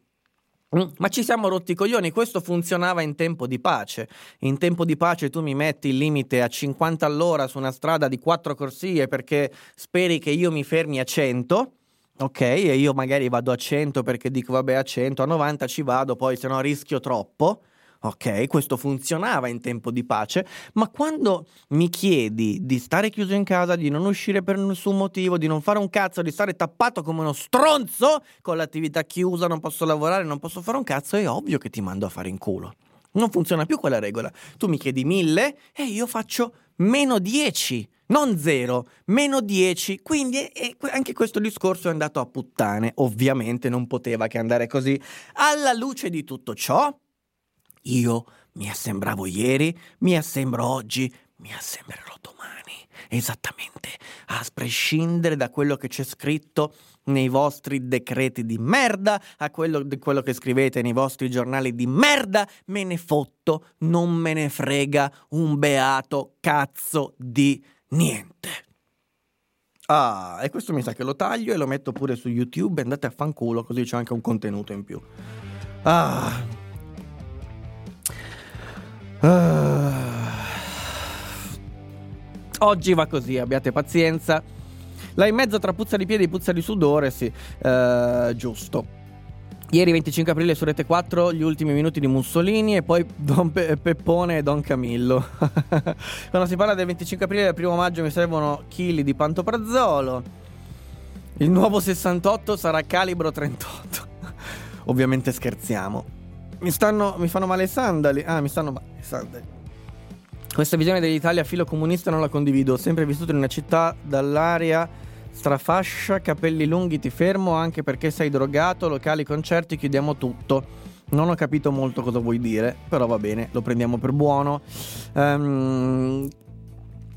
Mm, ma ci siamo rotti i coglioni, questo funzionava in tempo di pace. In tempo di pace tu mi metti il limite a 50 all'ora su una strada di quattro corsie perché speri che io mi fermi a 100. Ok, e io magari vado a 100 perché dico vabbè a 100, a 90 ci vado, poi se no rischio troppo. Ok, questo funzionava in tempo di pace, ma quando mi chiedi di stare chiuso in casa, di non uscire per nessun motivo, di non fare un cazzo, di stare tappato come uno stronzo con l'attività chiusa, non posso lavorare, non posso fare un cazzo, è ovvio che ti mando a fare in culo. Non funziona più quella regola. Tu mi chiedi mille e io faccio meno 10, non zero, meno 10. Quindi eh, anche questo discorso è andato a puttane. Ovviamente non poteva che andare così. Alla luce di tutto ciò, io mi assembravo ieri, mi assembro oggi, mi assembrerò domani. Esattamente, a prescindere da quello che c'è scritto nei vostri decreti di merda, a quello, quello che scrivete nei vostri giornali di merda, me ne fotto, non me ne frega un beato cazzo di niente. Ah, e questo mi sa che lo taglio e lo metto pure su YouTube. Andate a fanculo, così c'è anche un contenuto in più. Ah. Uh. Oggi va così, abbiate pazienza. Là in mezzo tra puzza di piedi e puzza di sudore, sì, uh, giusto. Ieri 25 aprile su Rete 4 gli ultimi minuti di Mussolini e poi Don Pe- Peppone e Don Camillo. Quando si parla del 25 aprile e del primo maggio mi servono chili di pantoprazzolo. Il nuovo 68 sarà calibro 38. Ovviamente scherziamo. Mi stanno. Mi fanno male i sandali. Ah, mi stanno male i sandali. Questa visione dell'Italia filo comunista non la condivido. Ho sempre vissuto in una città dall'aria strafascia, capelli lunghi, ti fermo anche perché sei drogato, locali, concerti, chiudiamo tutto. Non ho capito molto cosa vuoi dire, però va bene, lo prendiamo per buono. Um,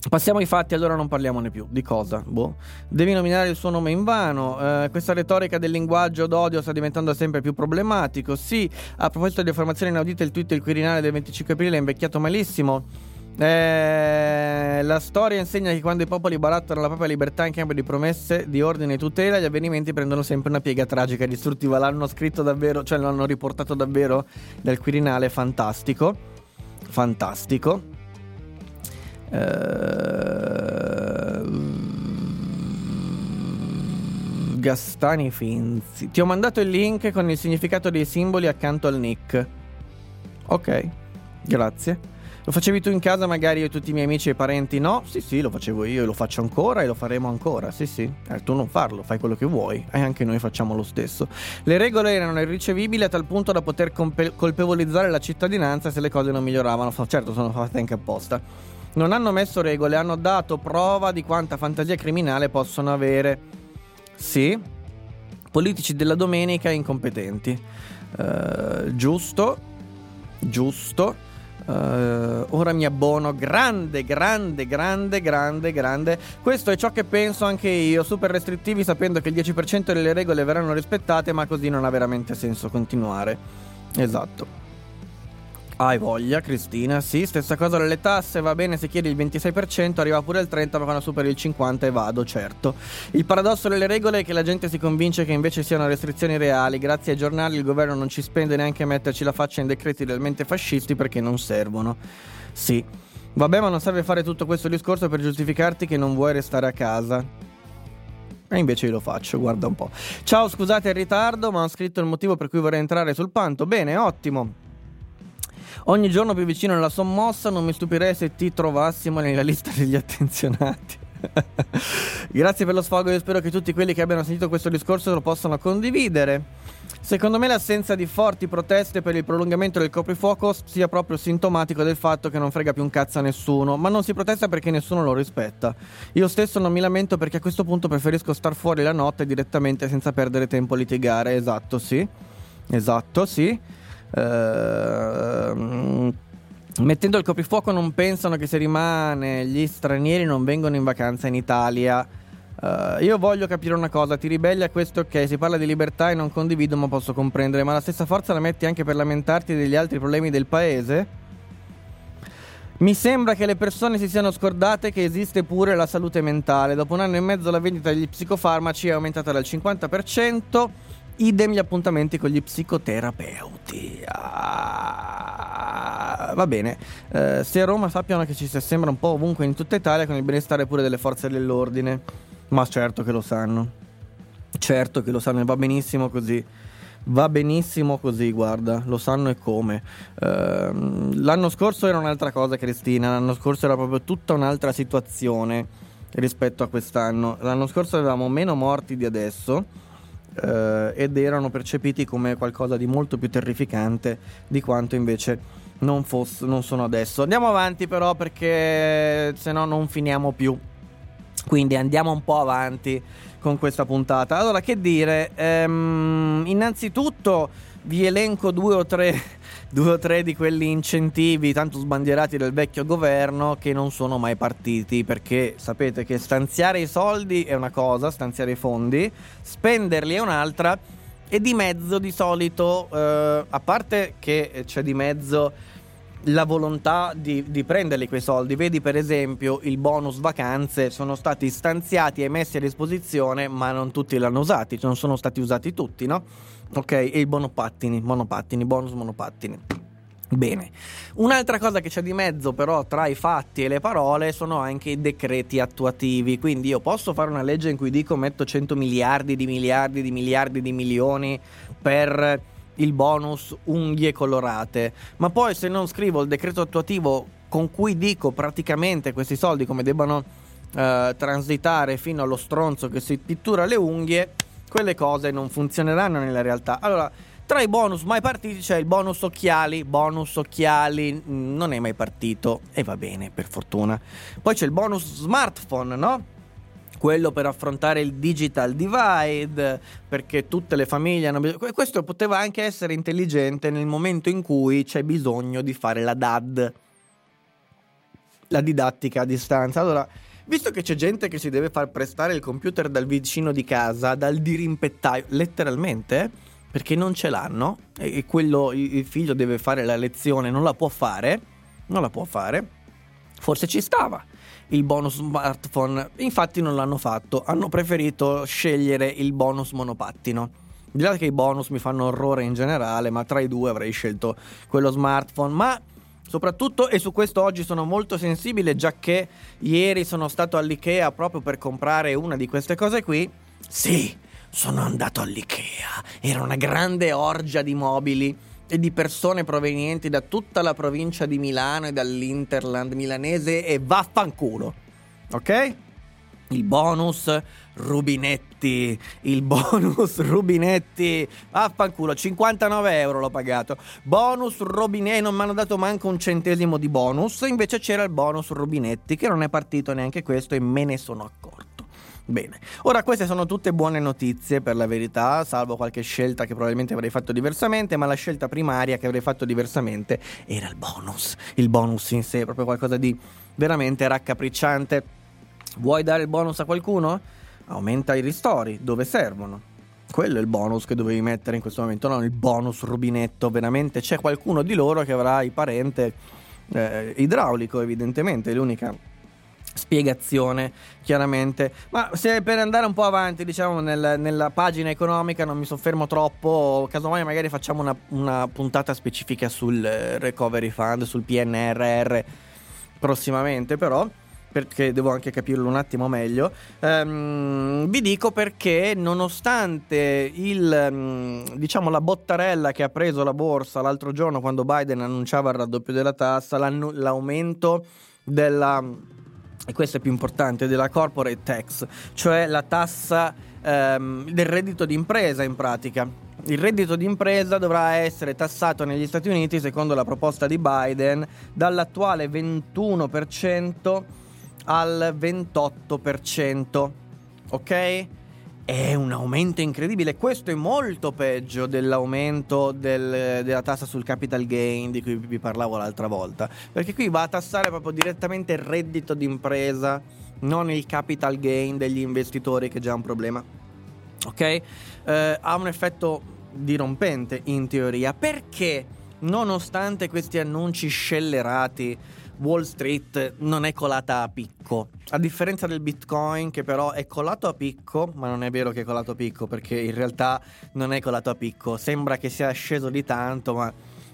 Passiamo ai fatti, allora non parliamone più. Di cosa? Boh. Devi nominare il suo nome in vano. Eh, questa retorica del linguaggio d'odio sta diventando sempre più problematico. Sì, a proposito di affermazioni inaudite, il tweet del Quirinale del 25 aprile è invecchiato malissimo. Eh, la storia insegna che quando i popoli barattano la propria libertà in cambio di promesse di ordine e tutela, gli avvenimenti prendono sempre una piega tragica e distruttiva. L'hanno scritto davvero, cioè l'hanno riportato davvero dal Quirinale. Fantastico. Fantastico. Uh, Gastani Finzi. Ti ho mandato il link con il significato dei simboli accanto al nick. Ok, grazie. Lo facevi tu in casa, magari io e tutti i miei amici e parenti? No, sì, sì, lo facevo io e lo faccio ancora e lo faremo ancora. Sì, sì. Eh, tu non farlo, fai quello che vuoi e anche noi facciamo lo stesso. Le regole erano irricevibili a tal punto da poter compe- colpevolizzare la cittadinanza se le cose non miglioravano. Certo, sono fatte anche apposta. Non hanno messo regole, hanno dato prova di quanta fantasia criminale possono avere. Sì, Politici della domenica incompetenti. Eh, giusto, giusto. Uh, ora mi abbono, grande, grande, grande, grande, grande. Questo è ciò che penso anche io, super restrittivi sapendo che il 10% delle regole verranno rispettate, ma così non ha veramente senso continuare. Esatto. Hai voglia, Cristina? Sì, stessa cosa delle tasse, va bene se chiedi il 26%, arriva pure il 30%, ma quando superi il 50% e vado, certo. Il paradosso delle regole è che la gente si convince che invece siano restrizioni reali. Grazie ai giornali il governo non ci spende neanche a metterci la faccia in decreti realmente fascisti perché non servono. Sì. Vabbè, ma non serve fare tutto questo discorso per giustificarti che non vuoi restare a casa. E invece io lo faccio, guarda un po'. Ciao, scusate il ritardo, ma ho scritto il motivo per cui vorrei entrare sul panto. Bene, ottimo. Ogni giorno più vicino alla sommossa, non mi stupirei se ti trovassimo nella lista degli attenzionati. Grazie per lo sfogo, io spero che tutti quelli che abbiano sentito questo discorso lo possano condividere. Secondo me l'assenza di forti proteste per il prolungamento del coprifuoco sia proprio sintomatico del fatto che non frega più un cazzo a nessuno, ma non si protesta perché nessuno lo rispetta. Io stesso non mi lamento perché a questo punto preferisco star fuori la notte direttamente senza perdere tempo a litigare, esatto, sì. Esatto, sì. Ehm, mettendo il coprifuoco non pensano che se rimane gli stranieri non vengono in vacanza in Italia. Uh, io voglio capire una cosa, ti ribelli a questo ok, si parla di libertà e non condivido ma posso comprendere, ma la stessa forza la metti anche per lamentarti degli altri problemi del paese? Mi sembra che le persone si siano scordate che esiste pure la salute mentale. Dopo un anno e mezzo la vendita degli psicofarmaci è aumentata del 50%. Idem gli appuntamenti con gli psicoterapeuti. Ah, va bene. Eh, se a Roma sappiano che ci si sembra un po' ovunque in tutta Italia con il benestare pure delle forze dell'ordine. Ma certo che lo sanno. Certo che lo sanno e va benissimo così. Va benissimo così, guarda, lo sanno e come. Uh, l'anno scorso era un'altra cosa, Cristina. L'anno scorso era proprio tutta un'altra situazione rispetto a quest'anno. L'anno scorso avevamo meno morti di adesso eh, ed erano percepiti come qualcosa di molto più terrificante di quanto invece non, fosse, non sono adesso. Andiamo avanti però perché se no non finiamo più. Quindi andiamo un po' avanti con questa puntata. Allora, che dire? Ehm, innanzitutto vi elenco due o tre due o tre di quelli incentivi tanto sbandierati del vecchio governo che non sono mai partiti perché sapete che stanziare i soldi è una cosa, stanziare i fondi, spenderli è un'altra e di mezzo di solito, eh, a parte che c'è di mezzo la volontà di, di, prenderli quei soldi. Vedi per esempio il bonus vacanze sono stati stanziati e messi a disposizione, ma non tutti l'hanno usati, non sono stati usati tutti, no? Ok, e i monopattini, monopattini, bonus monopattini. Bene, un'altra cosa che c'è di mezzo però tra i fatti e le parole sono anche i decreti attuativi, quindi io posso fare una legge in cui dico metto 100 miliardi di miliardi di miliardi di milioni per il bonus unghie colorate, ma poi se non scrivo il decreto attuativo con cui dico praticamente questi soldi come debbano eh, transitare fino allo stronzo che si pittura le unghie, quelle cose non funzioneranno nella realtà. Allora, tra i bonus mai partiti c'è il bonus occhiali, bonus occhiali mm, non è mai partito e va bene, per fortuna. Poi c'è il bonus smartphone, no? quello per affrontare il digital divide, perché tutte le famiglie hanno bisogno. Questo poteva anche essere intelligente nel momento in cui c'è bisogno di fare la DAD, la didattica a distanza. Allora, Visto che c'è gente che si deve far prestare il computer dal vicino di casa, dal dirimpettaio, letteralmente, perché non ce l'hanno e quello il figlio deve fare la lezione, non la può fare, non la può fare. Forse ci stava il bonus smartphone, infatti non l'hanno fatto, hanno preferito scegliere il bonus monopattino. Di là che i bonus mi fanno orrore in generale, ma tra i due avrei scelto quello smartphone, ma Soprattutto, e su questo oggi sono molto sensibile, già che ieri sono stato all'IKEA proprio per comprare una di queste cose qui. Sì, sono andato all'IKEA. Era una grande orgia di mobili e di persone provenienti da tutta la provincia di Milano e dall'Interland milanese e vaffanculo. Ok? Il bonus rubinetti, il bonus rubinetti, vaffanculo, 59 euro l'ho pagato, bonus rubinetti, non mi hanno dato manco un centesimo di bonus, invece c'era il bonus rubinetti che non è partito neanche questo e me ne sono accorto. Bene, ora queste sono tutte buone notizie per la verità, salvo qualche scelta che probabilmente avrei fatto diversamente, ma la scelta primaria che avrei fatto diversamente era il bonus. Il bonus in sé proprio qualcosa di veramente raccapricciante. Vuoi dare il bonus a qualcuno? Aumenta i ristori dove servono. Quello è il bonus che dovevi mettere in questo momento, non il bonus rubinetto. Veramente c'è qualcuno di loro che avrà il parente eh, idraulico, evidentemente, è l'unica spiegazione chiaramente ma se per andare un po' avanti diciamo nel, nella pagina economica non mi soffermo troppo casomai magari facciamo una, una puntata specifica sul eh, recovery fund sul PNRR prossimamente però perché devo anche capirlo un attimo meglio. Um, vi dico perché, nonostante il, um, diciamo, la bottarella che ha preso la borsa l'altro giorno quando Biden annunciava il raddoppio della tassa, l'aumento della e questo è più importante, della corporate tax, cioè la tassa ehm, del reddito d'impresa in pratica. Il reddito d'impresa dovrà essere tassato negli Stati Uniti, secondo la proposta di Biden, dall'attuale 21% al 28%. Ok? È un aumento incredibile, questo è molto peggio dell'aumento del, della tassa sul capital gain di cui vi parlavo l'altra volta, perché qui va a tassare proprio direttamente il reddito d'impresa, non il capital gain degli investitori che è già un problema. Ok? Eh, ha un effetto dirompente in teoria, perché nonostante questi annunci scellerati Wall Street non è colata a picco. A differenza del Bitcoin, che però è colato a picco, ma non è vero che è colato a picco, perché in realtà non è colato a picco. Sembra che sia sceso di tanto, ma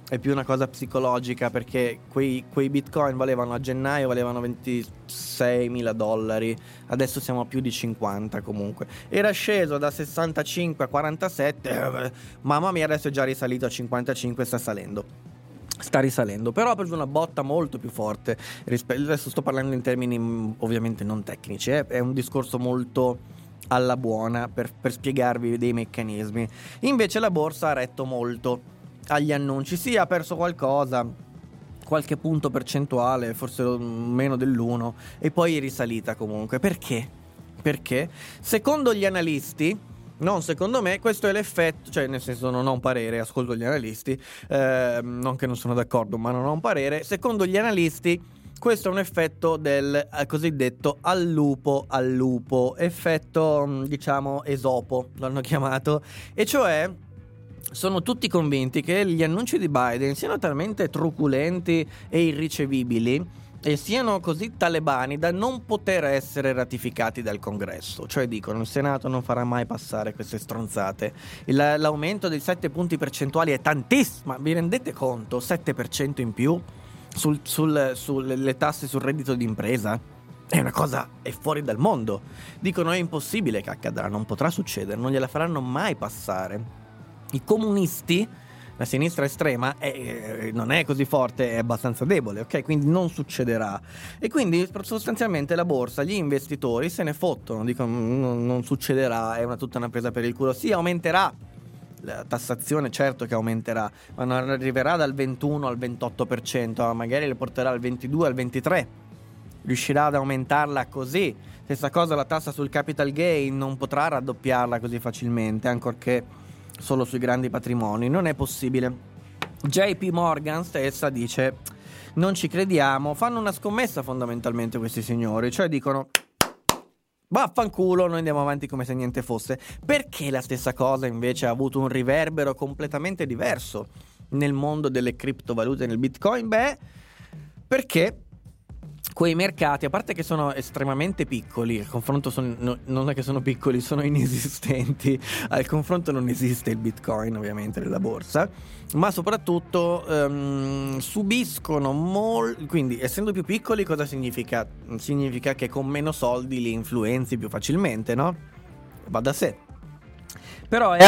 è più una cosa psicologica perché quei, quei, bitcoin valevano a gennaio valevano 26 mila dollari adesso siamo a più di 50 comunque era sceso da 65 a 47 eh, mamma mia adesso è già risalito a 55 sta salendo sta risalendo, però ha preso una botta molto più forte. Adesso sto parlando in termini mm, ovviamente non tecnici, eh? è un discorso molto alla buona per, per, spiegarvi dei meccanismi. Invece la borsa ha retto molto agli annunci, sì ha perso qualcosa, qualche punto percentuale, forse meno dell'1, e poi è risalita comunque. Perché? Perché? Secondo gli analisti, non secondo me, questo è l'effetto, cioè nel senso non ho un parere, ascolto gli analisti, eh, non che non sono d'accordo, ma non ho un parere. Secondo gli analisti questo è un effetto del eh, cosiddetto al lupo al lupo, effetto mm, diciamo esopo, l'hanno chiamato, e cioè sono tutti convinti che gli annunci di Biden siano talmente truculenti e irricevibili e siano così talebani da non poter essere ratificati dal congresso. Cioè dicono il Senato non farà mai passare queste stronzate. Il, l'aumento dei 7 punti percentuali è tantissimo, vi rendete conto? 7% in più sul, sul, sulle tasse sul reddito d'impresa? È una cosa, è fuori dal mondo. Dicono è impossibile che accadrà, non potrà succedere, non gliela faranno mai passare. I comunisti la sinistra estrema è, eh, non è così forte, è abbastanza debole, ok? Quindi non succederà. E quindi sostanzialmente la borsa, gli investitori se ne fottono, dicono non, non succederà, è una, tutta una presa per il culo. Sì, aumenterà, la tassazione certo che aumenterà, ma non arriverà dal 21 al 28%, magari le porterà al 22 al 23%. Riuscirà ad aumentarla così. Stessa cosa la tassa sul capital gain, non potrà raddoppiarla così facilmente, ancorché solo sui grandi patrimoni. Non è possibile. JP Morgan stessa dice: Non ci crediamo. Fanno una scommessa fondamentalmente questi signori, cioè dicono. Vaffanculo, noi andiamo avanti come se niente fosse. Perché la stessa cosa invece ha avuto un riverbero completamente diverso nel mondo delle criptovalute, nel Bitcoin? Beh, perché quei mercati, a parte che sono estremamente piccoli, al confronto sono, no, non è che sono piccoli, sono inesistenti, al confronto non esiste il bitcoin ovviamente nella borsa, ma soprattutto um, subiscono molto, quindi essendo più piccoli cosa significa? Significa che con meno soldi li influenzi più facilmente, no? Va da sé. Però è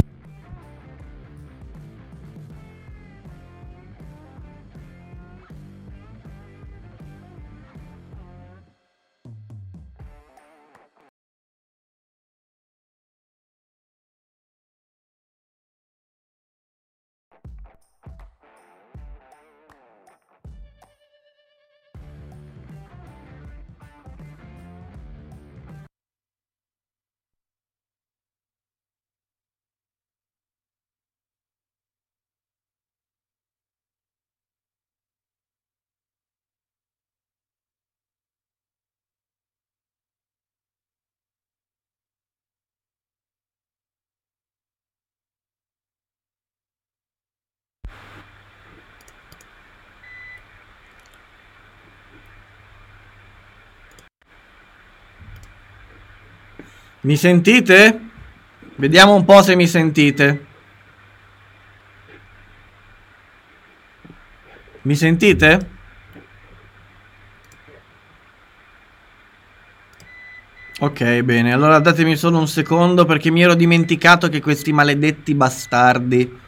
Mi sentite? Vediamo un po' se mi sentite. Mi sentite? Ok, bene. Allora datemi solo un secondo perché mi ero dimenticato che questi maledetti bastardi